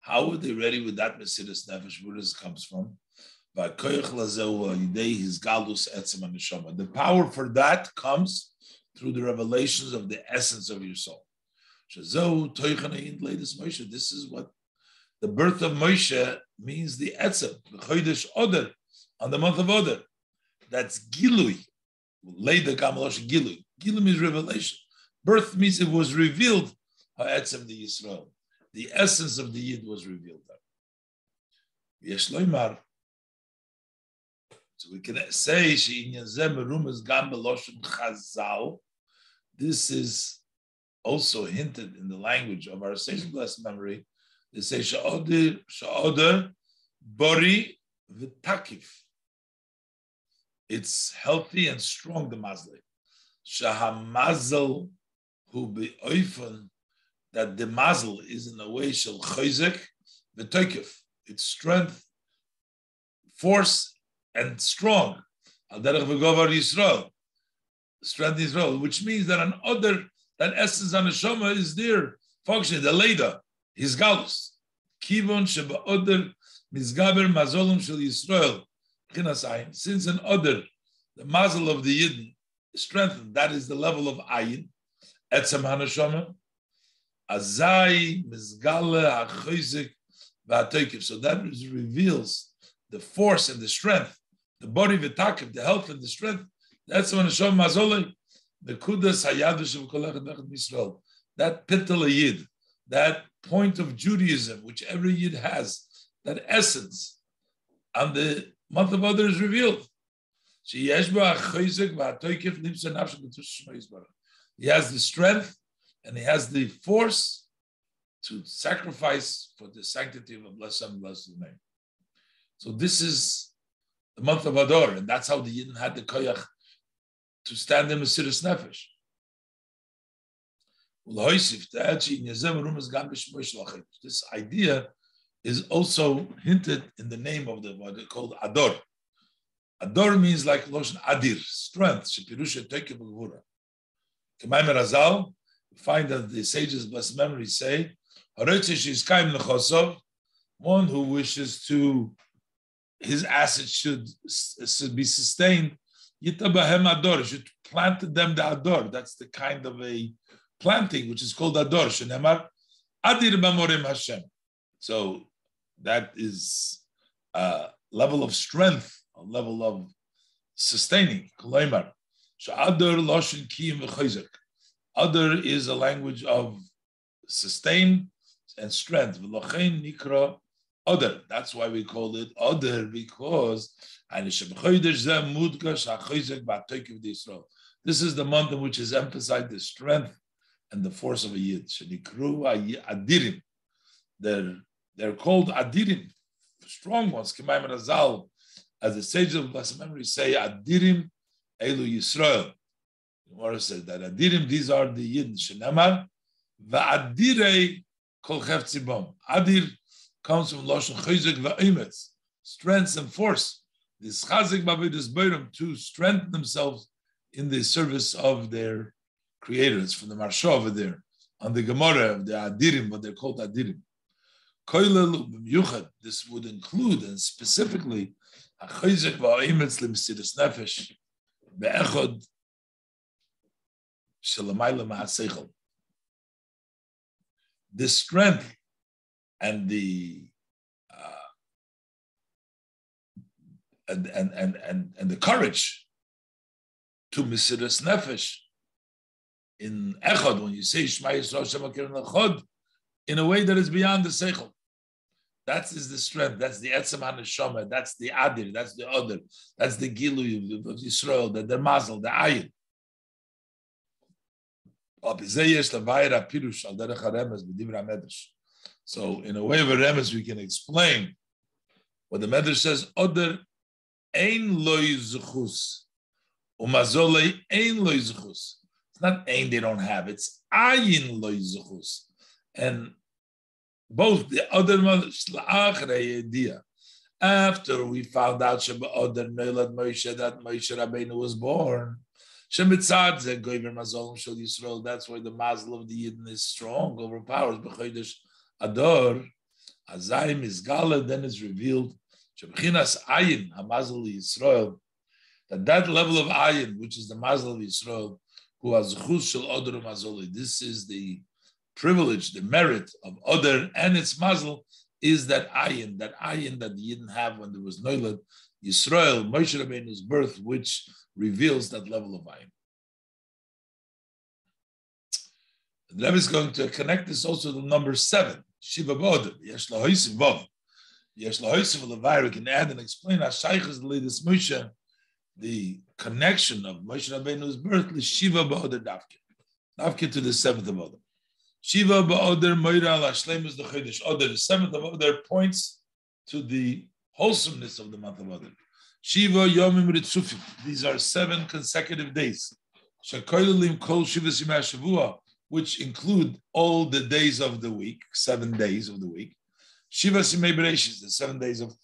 How were they ready with that Mesiris Nefesh? Where it comes from? The power for that comes through the revelations of the essence of your soul. This is what the birth of Moshe means the etzem, the chodesh oder, on the month of Oder. That's gilui. Later, gamalosh gilui. Gilui means revelation. Birth means it was revealed. Ha'etzem the Yisrael. The essence of the Yid was revealed. Yesh loimar. So we can say she'inyan zem rumas gam chazal. This is also hinted in the language of our sage mm-hmm. blessed memory. They say sha'oder sha'oder bori v'takif. It's healthy and strong, the mazle. Shahamazel who be oifen that the mazel is in a way shall chayzek v'toikif. It's strength, force, and strong. Al derech v'govar Yisrael. Strength Israel, which means that an other that essence on the Shoma is there, functioning. the Leda, his galus. Kivon sheba other mizgaber mazolum shel Yisrael. Since an other, the mazel of the Yidden strengthened, that is the level of ayin, etzem hanashoma, azai mizgale hachoizik v'atoikiv. So that reveals the force and the strength, the body v'takiv, the health and the strength. That's when Hashem mazolay the kudas hayadush of that pitel yid, that point of Judaism which every yid has, that essence, and the month of Adar is revealed. He has the strength and he has the force to sacrifice for the sanctity of blessed and blessed name. So this is the month of Adar, and that's how the Yidden had the koyach to stand in Mesiris Nefesh. This idea is also hinted in the name of the what they called Ador. Ador means like Loshen Adir, strength. Shepirusha Teke B'Gvura. Kemaim Razal, find that the sages, blessed memory, say, one who wishes to, his assets should, should be sustained Yitabahem Ador, should planted them the Ador. That's the kind of a planting which is called Ador. Shenemar Adir Bamorim Hashem. So that is a level of strength, a level of sustaining. Kolaimar. Ador Loshin Kiyim V'Chayzek. Ador is a language of sustain and strength. V'Lochein Nikra Oder. That's why we call it Oder because this is the month in which is emphasized the strength and the force of a yid. Adirim. They're, they're called Adirim, strong ones. As the sages of blessed memory say, Adirim Elu Yisrael. The Gemara says that Adirim, these are the Yid, Shenamar, Va'adirei Kol Cheftzibom. Adir comes from Loshen Chizuk Va'emetz, strength and force this chazik bavidus boirim to strengthen themselves in the service of their creators from the marsha over there on the Gemara of the Adirim, what they're called Adirim. This would include and specifically the strength and the uh, and and and and, and the courage to Mesiras Nefesh in Echad, when you say Shema Yisrael Shema Echad, in a way that is beyond the Seichel. That is the strength. That's the Etzem HaNeshama. That's the Adir. That's the Other. That's the Gilu of Yisrael, the, the Mazel, the Ayin. So, in a way of a remes, we can explain what the Medrash says, Oder ein loy zuchus, umazole ein loy zuchus. It's not ein they don't have, it's ayin loy zuchus. And both the other idea. After we found out that Moshe Rabbeinu was born. That's why the mazel of the Yidden is strong, overpowers Ador. Azayim is Gala, then is revealed. Shebchinas Ayin Hamazel Yisrael. That that level of Ayin, which is the mazel of Yisrael, who has Chus Shal Odor Mazoli. This is the privilege, the merit of Odor and its mazel is that ayin, that ayin that you didn't have when there was Noilad, Yisrael, Moshe Rabbeinu's birth, which reveals that level of ayin. The Rebbe is going to connect this also to number seven, Shiva Bodem, Yesh Lahoisim Vov. Yesh Lahoisim Levai, we can add and explain Hashaychas the latest Moshe, the connection of Moshe Rabbeinu's birth, the Shiva Bodem Davke. Davke to the seventh of Odom. Shiva Ba'oder Moira al is the Chodesh Oder. The seventh of Oder points to the wholesomeness of the month of Oder. Shiva Yomim Ritzufim. These are seven consecutive days. Shakoilim Kol Shiva Shavua, which include all the days of the week, seven days of the week. Shiva Simei Bereshis, the seven days of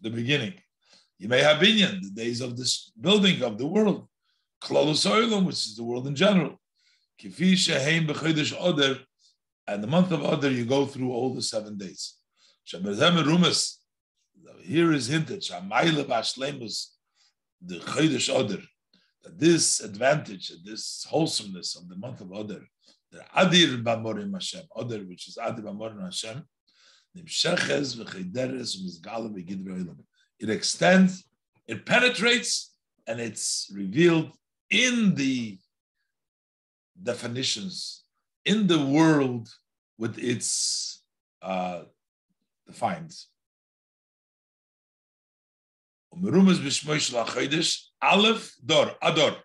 the beginning. Yimei Habinyan, the days of this building of the world. Klolus Oilam, which is the world in general. Kifi sheheim b'chodesh Oder, and the month of Oder, you go through all the seven days. Here is hinted. Shamayla b'ashlemus the chodesh Oder. That this advantage, this wholesomeness of the month of Oder, the Adir b'morim Hashem, Oder, which is Adir b'morim Hashem, It extends, it penetrates, and it's revealed in the definitions in the world with its uh, defines. Aleph Dor, Ador,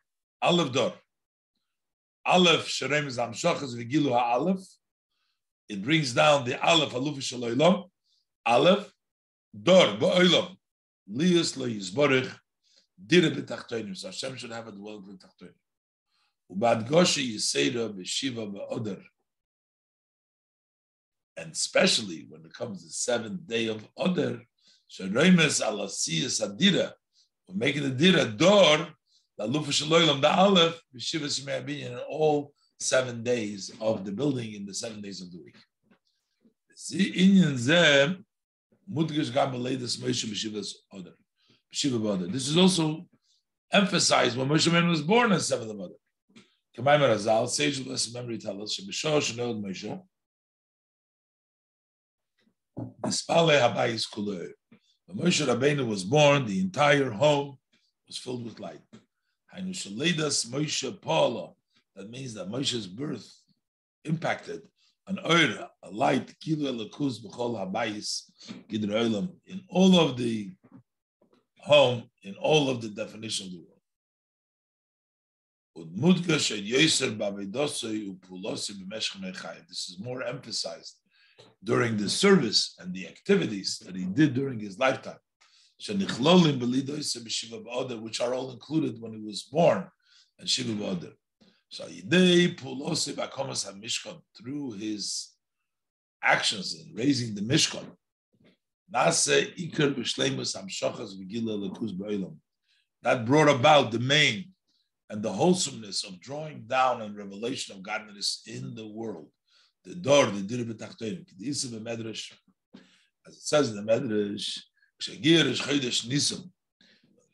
Aleph Dor. Aleph Sherem is Amshachas Vigilu Aleph. It brings down the Aleph Aluf Shaloilam. Aleph Dor Ba'olam. Lias Lo Yisborich. Dire B'tachtoinim. So Hashem should have a dwelling B'tachtoinim. Ubad Goshi Yisera B'Shiva Ba'odar. And especially when it comes to the seventh day of Odar, Sharemes Alasiyas Adira, making the Dira Dor, the Lufa the Aleph, B'Shiva Shemei in all seven days of the building in the seven days of the week. This is also emphasized when Moshe was born on seventh of Adar. Kamaim Razal, sage of blessed memory tell us, Shebishor Shenod Moshe, Nispale Habayis Kulei. When Moshe Rabbeinu was born, the entire home was filled with light. Moshe Paula. That means that Moshe's birth impacted an oira, a light, kilu elakuz b'chol habayis gidr in all of the home, in all of the definition of the world. This is more emphasized during the service and the activities that he did during his lifetime, which are all included when he was born and Shiva Ba'odar. So through his actions in raising the Mishkan, that brought about the main and the wholesomeness of drawing down and revelation of godliness in the world. The door, the dir betachtoim, the isa medrash, as it says in the medrash, kshagir is chodesh nisim.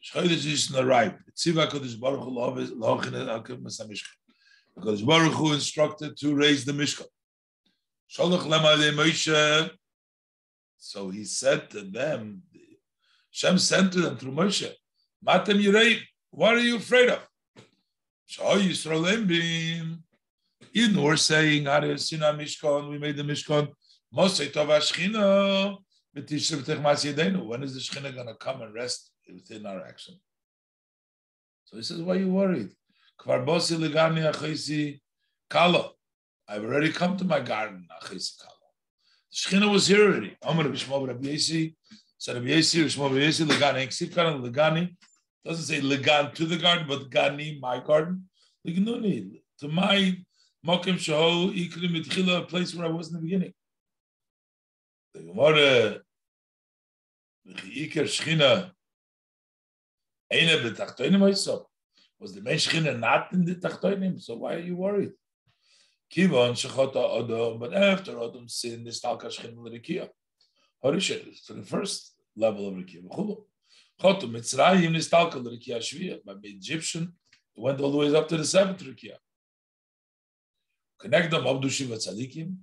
Chodesh nisim arrived. Tziva kodesh baruch hu lochin akim masamishcha. Because Baruch Hu instructed to raise the Mishkan. Shalach lema Moshe. So he said to them, Shem sent to them through Moshe, Matem Yirei, what are you afraid of? Shah Yisrael Embim. Even we're saying, Sina Mishkan, we made the Mishkan. Mosei Tov Ashchina. When is the Shechina going to come and rest within our action? So he says, why are you worried? Kala. I've already come to my garden, Achisi Kala. Shechina was here already. Amar Bishmol Rabbi Yesi, said Rabbi Yesi, Bishmol Rabbi Yesi, Legani, Ksiv Karan, Legani, doesn't say Legan to the garden, but Gani, my garden. Leganuni, to my Mokim Shaho, Ikri Mitchila, a place where I was in the beginning. The Gemara, Iker Shechina, Eine. Was the main Shechina not in the tachtoinim? So why are you worried? Kivon shechota Adam, but after this talka Shechina to the first level of. Chotu Mitzrayim nistalka l'rikia shviya. The Egyptian, went all the way up to the seventh rikia. Connect them, Abdu Shiva Tzadikim.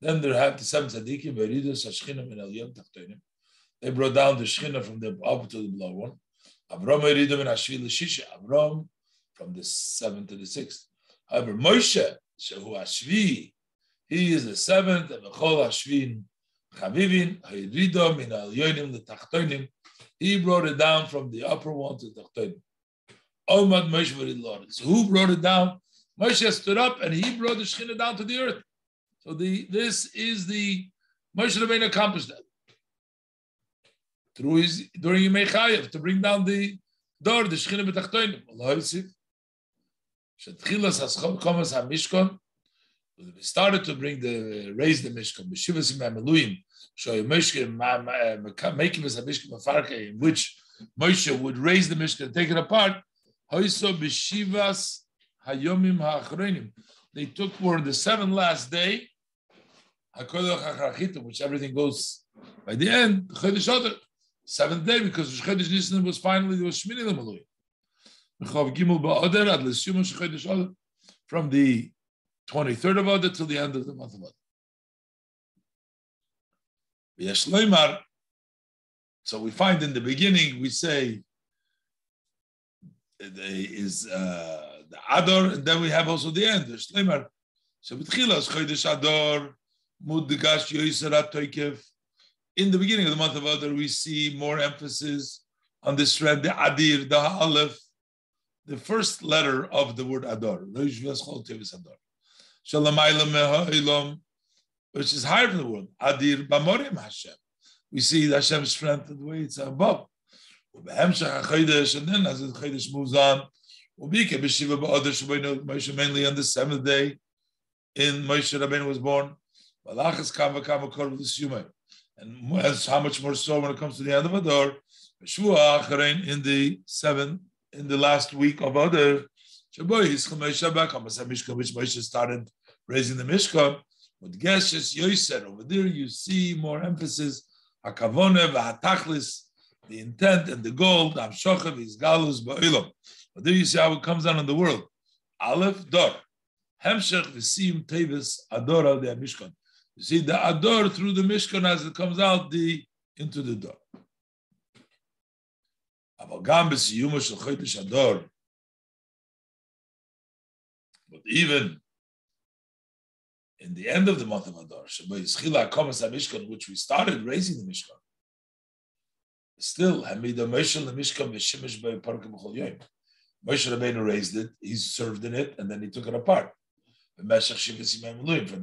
Then there have the seven Tzadikim, Veridus Hashchina min Aliyam Tachtoinim. They brought down the Shechina from the up to the below one. Avram Eridim and Ashvi Shisha. Avram from the seventh to the sixth. However, Moshe, Shehu Ashvi, he is the seventh, and Bechol Ashvin Chavivin, Hayridom in Al Yonim, the Tachtonim. He brought it down from the upper one to the Tachtonim. Omad Moshe Verid So who brought it down? Moshe stood up and he brought the Shekhinah down to the earth. So the this is the Moshe Rabbeinu accomplished that through his during Yimei Chayev to bring down the door, the Shechina B'tachtoinim. Allah Yosef. Shetchilas Haschom Komas HaMishkon. We started to bring the raise the Mishkan. B'shivas Yimei Meluim. Shoy Mishkan eh, making us a Mishkan Mefarke in which Moshe would raise the Mishkan and take it apart. Hoiso B'shivas Hayomim. They took for the seventh last day, which everything goes by the end, Chodesh seventh day because Chodesh Nisan was finally there was Shmini Lamalui. Adar from the 23rd of Adar till the end of the month of Adar. So we find in the beginning we say is uh, the Adar, and then we have also the end, the Shleimar. So B'tchilas Chodesh Adar Mud Gash Yoiser Toikev in the beginning of the month of Adar, we see more emphasis on this thread, the Adir, the Aleph, the first letter of the word Adar, which is higher from the word Adir Bamorim Hashem. We see Hashem's strength the way it's above. And then as the Chodesh moves on, mainly on the seventh day, in Moshe Rabbeinu was born. And as how much more so when it comes to the end of Adar, in the seventh, in the last week of Adar, which Moshe started raising the Mishkan, with Geshes Yoiser, over there you see more emphasis, Hakavone, Vahatachlis, the intent and the goal, Amshochav is Galus Ba'ilam. But how it comes down in the world. Aleph, Dor. Hemshech, Visim, Tevis, Adora, the Mishkan. You see the ador through the Mishkan as it comes out the into the door. But even in the end of the month of Adar, which we started raising the Mishkan, still the Mishkan v'shimish by Parkim Moshe Rabbeinu raised it, he served in it, and then he took it apart. From the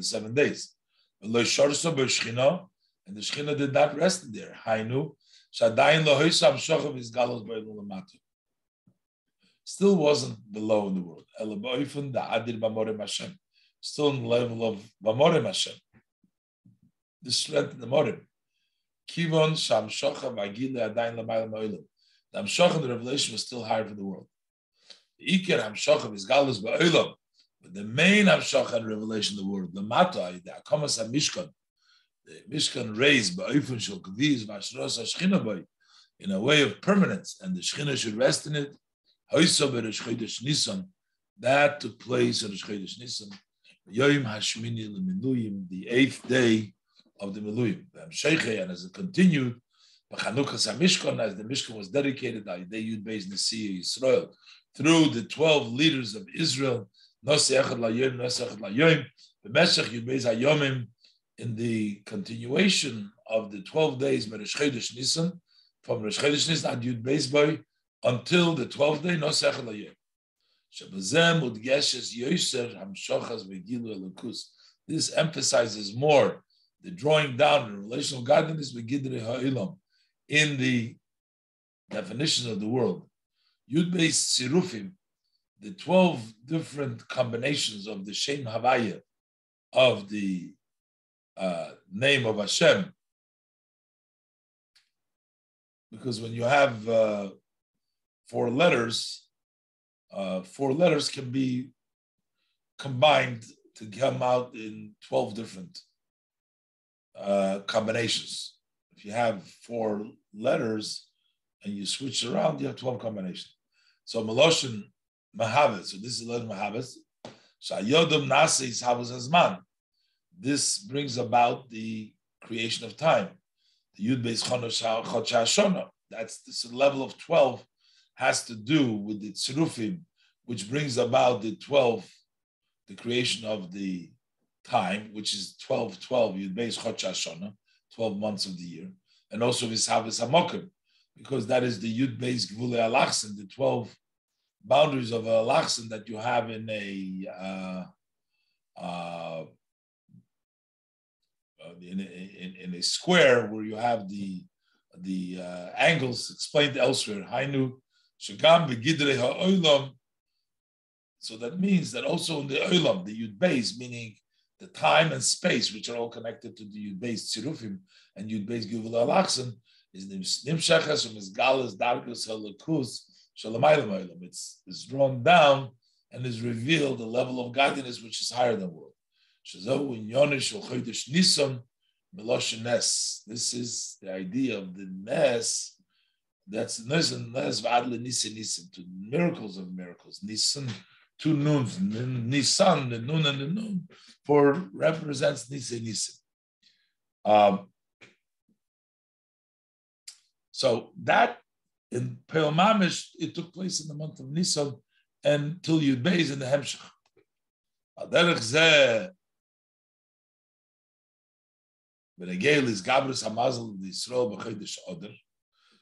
seven days and the Shechina did not rest there. Hainu. Still wasn't below in the world. Still in the level of b'morem Hashem. The strength in the morim. Kivon sham shochav agile adayin lamayla ma'ilim. The Amshach the revelation was still higher for the world. The Iker Amshach is ba'olam. But the main Hamshach and revelation of the word, the Matai, the Akamas Mishkan, the Mishkan raised by Eifun Shel Kviz, Vashros in a way of permanence, and the Shechina should rest in it. That took place on Chodesh Nisan. Yoim Hashmini Lemiluyim, the eighth day of the Miluyim. And as it continued, HaMishkan, as the Mishkan was dedicated, the Yud Beis Nisi Israel, through the 12 leaders of Israel, in the continuation of the 12 days Meresh Chedesh Nisan, from Rosh Chodesh Nisan and Yud Beis Boy until the 12th day, Nosech Layom. Shebazem udgeshes yoiser hamshochas vegilu elokus. This emphasizes more the drawing down, the relational godliness begidre ha'ilam, in the definition of the world. Yud Beis Sirufim, the 12 different combinations of the Shem Havaya of the uh, name of Hashem. Because when you have uh, four letters, uh, four letters can be combined to come out in 12 different uh, combinations. If you have four letters and you switch around, you have 12 combinations. So Meloshin Mahavet, so this is Led Mahavet. Shayodam Nasis Havas Azman. This brings about the creation of time. The Yud Beis Shona. That's this level of 12 has to do with the Tzirufim, which brings about the 12, the creation of the time, which is 12, 12, Yud Beis Shona, 12 months of the year, and also Vishavis Hamokim, because that is the Yud Beis Gvule Alachsen, the 12 boundaries of a Alachsen that you have in a uh, uh, in, a, in, in, a square where you have the the uh, angles explained elsewhere. Hainu Shagam ha'olam. So that means that also in the olam, the yud base, meaning the time and space, which are all connected to the yud base tzirufim and yud base givul alachsen, is nimshachas from his galas dargus halakus shalamaylam. It's it's drawn down and is revealed the level of godliness which is higher than world. Shazahu in yonish chodesh nisan nes. This is the idea of the nes that's Nisan, that's Vadle Nisan Nisan, to miracles of miracles. Nisan, two noons, Nisan, the noon and the noon, for represents Nisan Nisan. Um, so that in Peil Mamish, it took place in the month of Nisan and till Yud Beis in the Hemshech.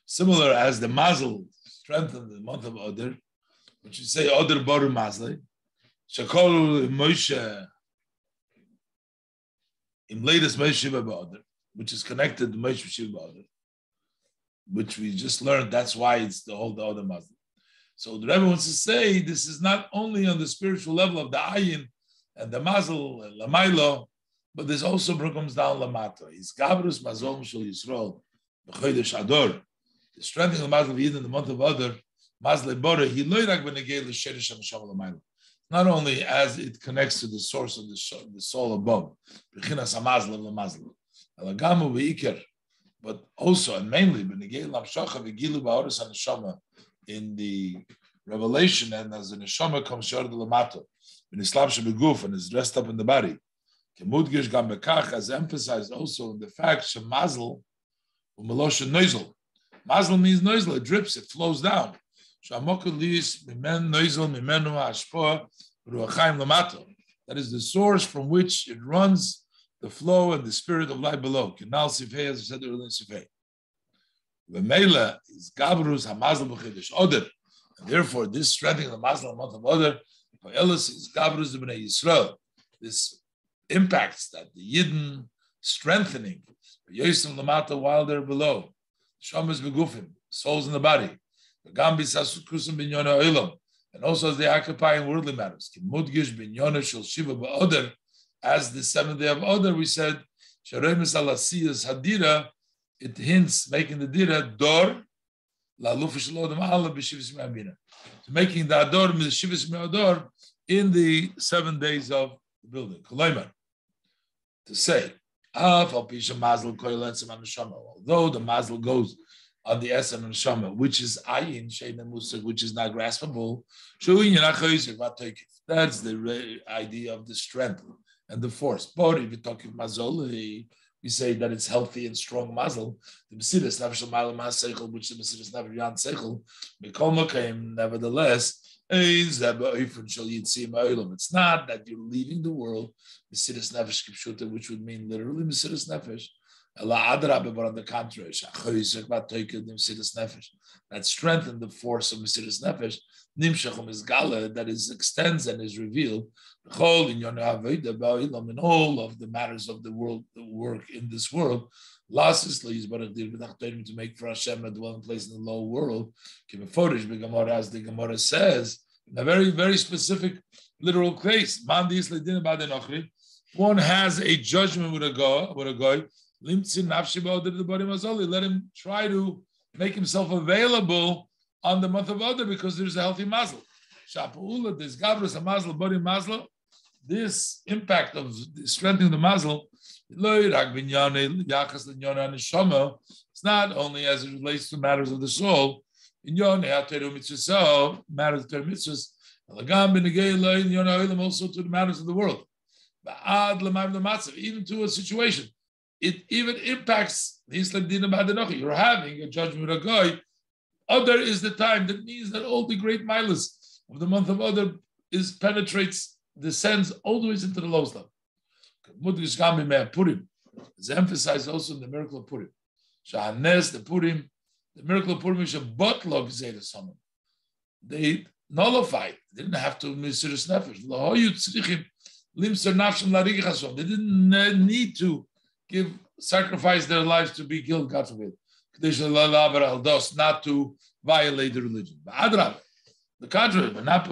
Similar as the mazel strengthened the month of Adar, which you say Adar Bar Mazli, Shakol Moshe in latest Moshe Shiva which is connected to Moshe Shiva Ba'adar which we just learned. That's why it's the whole the other Mazle. So the Rebbe wants to say this is not only on the spiritual level of the ayin and the mazel and lamailo, but this also comes down lamata. Is gabrus mazol shel Yisrael b'chodesh ador the strengthening of Mazal Yid in the month of Adar, Mazal Bora, he loyrak benegay l'sherish ha'masham Not only as it connects to the source of the, soul, the above, b'chinas ha'mazal l'mazal, elagamu v'ikir, but also and mainly in the revelation and as the neshama comes short l'mato, when Islam beguf and is dressed up in the body. Kemudgish gam bekach, as emphasized also in the fact shemazal u'melosha noizal, Mazel means noisel, it drips, it flows down. That is the source from which it runs the flow and the spirit of life below. Kinal Sifei, as I said earlier in Sifei. Vemela is Gabrus Hamazal B'Chidish Oder. And therefore, this strengthening of the Mazel month of Oder, Elis is Gabrus B'nei Yisrael. This impacts that the Yidden strengthening, Yosim Lamata while they're below. Shamas begufim, souls in the body. And also as they occupy in worldly matters. As the seventh day of Odar, we said, hadira, it hints, making the dira, dor, la lufish lodam Allah b'shivas me'abina. So making the ador, shivas me'ador, in the seven days of the building. To say, Ah, Falpisha Mazzl, Koyla Samanusham. Although the mazel goes on the Esen and Shama, which is ayin shein musig, which is not graspable, that's the idea of the strength and the force. But if we talk of mazol, we say that it's healthy and strong mazel. The Mesiris Nafshal Malam HaSeichel, which the Mesiris Nafshal Yan Seichel, Mikol nevertheless, it's not that you're leaving the world, Mesiris Nefesh Kipshuta, which would mean literally Mesiris Nefesh, On the contrary, that strengthened the force of Mesiris Nefesh, Nimshachum is Gala, that is extends and is revealed in all of the matters of the world, the work in this world. To make for Hashem a dwelling place in the lower world. As the Gemara says, in a very, very specific literal case. One has a judgment with a guy, with a guy. Let him try to make himself available on the month of Adar because there's a healthy mazel. This gavras a mazel, body mazel. This impact of strengthening the mazel, it's not only as it relates to matters of the soul. Matters of mitzvahs, also to the matters of the world. Even to a situation it even impacts the Islam Dina Badanochi. You're having a judgment of a guy. Other is the time. That means that all the great milas of the month of Other is penetrates, descends all the way into the lowest level. Purim is emphasized also in the miracle of Purim. Shahanes, the Purim, the miracle of Purim is a botlog Zayda They nullified, they didn't have to Mesiris Nefesh. They didn't need to give sacrifice their lives to be killed, God forbid. Not to violate the religion. The contrary, but not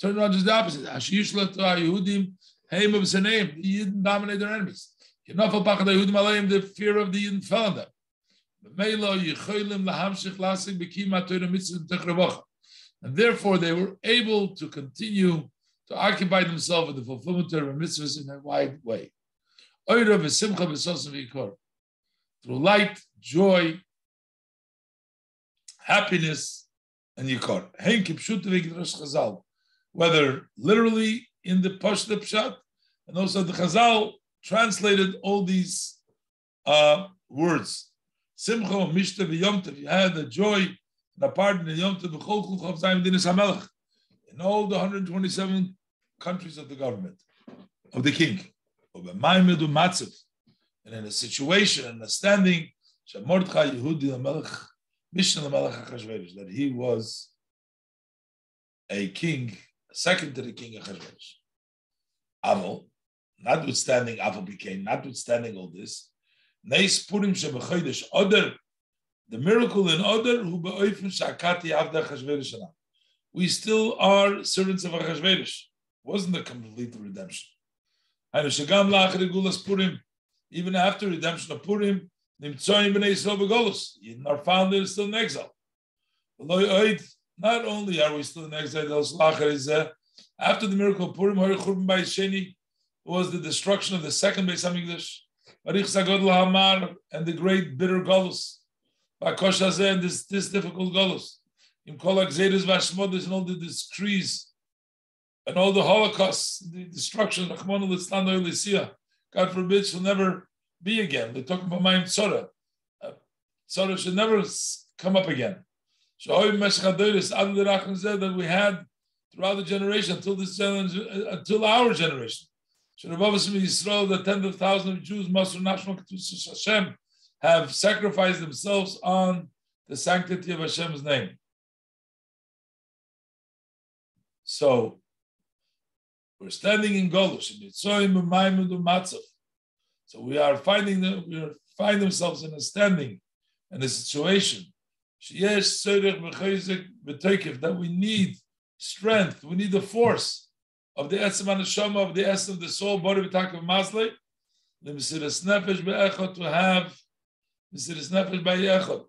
Turn around just the opposite. Yehudim, Haim of Senaim, the Yidden dominate their enemies. The fear of the Yidden fell on them. And therefore, they were able to continue to occupy themselves with the fulfillment of mitzvahs in a wide way. Through light, joy, happiness, and yikor. Whether literally in the Pashta Pshat, and also the Chazal translated all these uh, words. Simcha, Mishta, Yomtev. You had the joy a pardon in Yomtev, in all the 127 countries of the government, of the king. And in a situation, and a standing, that he was a king, second to the king Achashverosh. Aval, notwithstanding Aval became, notwithstanding all this, Neis Purim Shebechodesh Oder, the miracle in Oder, who beoifen Shakati Avda Achashverosh We still are servants of Achashverosh. Wasn't a complete redemption. Even after redemption of Purim, Nimtzoyim b'nei Yisrael b'golus. Are found there still in exile. Not only are we still in exile, after the miracle of Purim, was the destruction of the second Beis Hamikdash, and the great bitter golus. And this, this difficult golus. In and all the decrees and all the Holocaust, the destruction, God forbid, shall never be again. They're talking about Mayim Tzora. Uh, Tzora should never come up again. So that we had throughout the generation until this generation, uh, until our generation. Yisrael, the tens of thousands of Jews, Masr National Hashem, have sacrificed themselves on the sanctity of Hashem's name. So we're standing in Golush, So we are finding that we are find themselves in a standing and a situation. That we need strength, we need the force of the Etzem Anashama, of the essence of the soul, body v'tak of the Mesiris Nefesh be'echot, to have Mesiris Nefesh be'echot.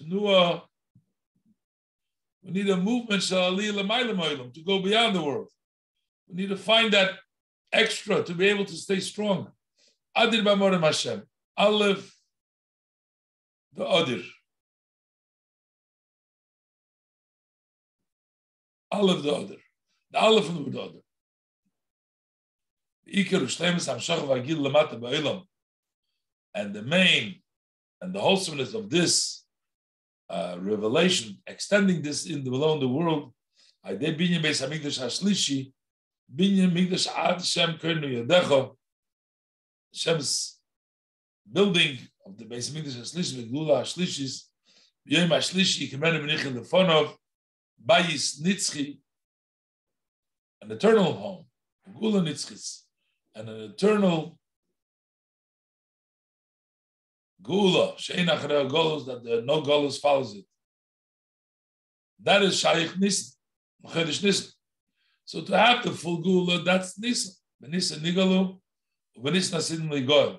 Know we need a movement, to go beyond the world. We need to find that extra to be able to stay strong. Adir b'amorim Hashem. Aleph, the Adir. Aleph the Adir. The Aleph and the Adir. And the main and the wholesomeness of this uh, revelation, extending this in the below in the world, I did binyan beis hamikdash hashlishi, Binyan Migdash Ad Shem Kernu Yadecha. Hashem's building of the Beis Hamikdash Ashlish, Megula Ashlishis, Yom Ashlishi, Kemen Benich in the fun of Bayis Nitzchi, an eternal home, Gula Nitzchis, and an eternal Gula, Shein Achrei Golos, that the, no Golos follows it. That is Shaykh Nisan, Chedesh Nisan. So to have the full Gula, that's Nisan. Benisan Nigalu, Benisan Asin Ligoy.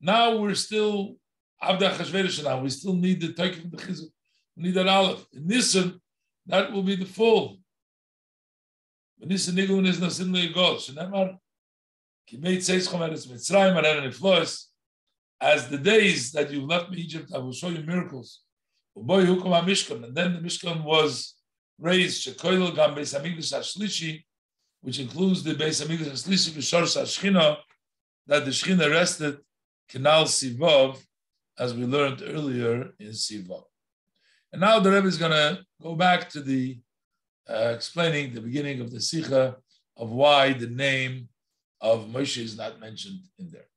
Now we're still Abda Chashverish now. We still need the Taikim the Chizuk. We need that Aleph. In Nisan, that will be the full. Benisan Nigalu is Nasin Ligoy. Shenemar, Kimeit Seis Chomeres Mitzrayim, Aran Niflois, as the days that you left me Egypt, I will show you miracles. And then the Mishkan was raised, Shekoil Gam Beis Hamikdash Ashlishi, which includes the Beis Hamikdash Ashlishi V'Shor Shachina, that the Shechina rested Canal Sivov, as we learned earlier in Sivov. And now the Rebbe is going to go back to the uh, explaining the beginning of the Sikha of why the name of Moshe is not mentioned in there.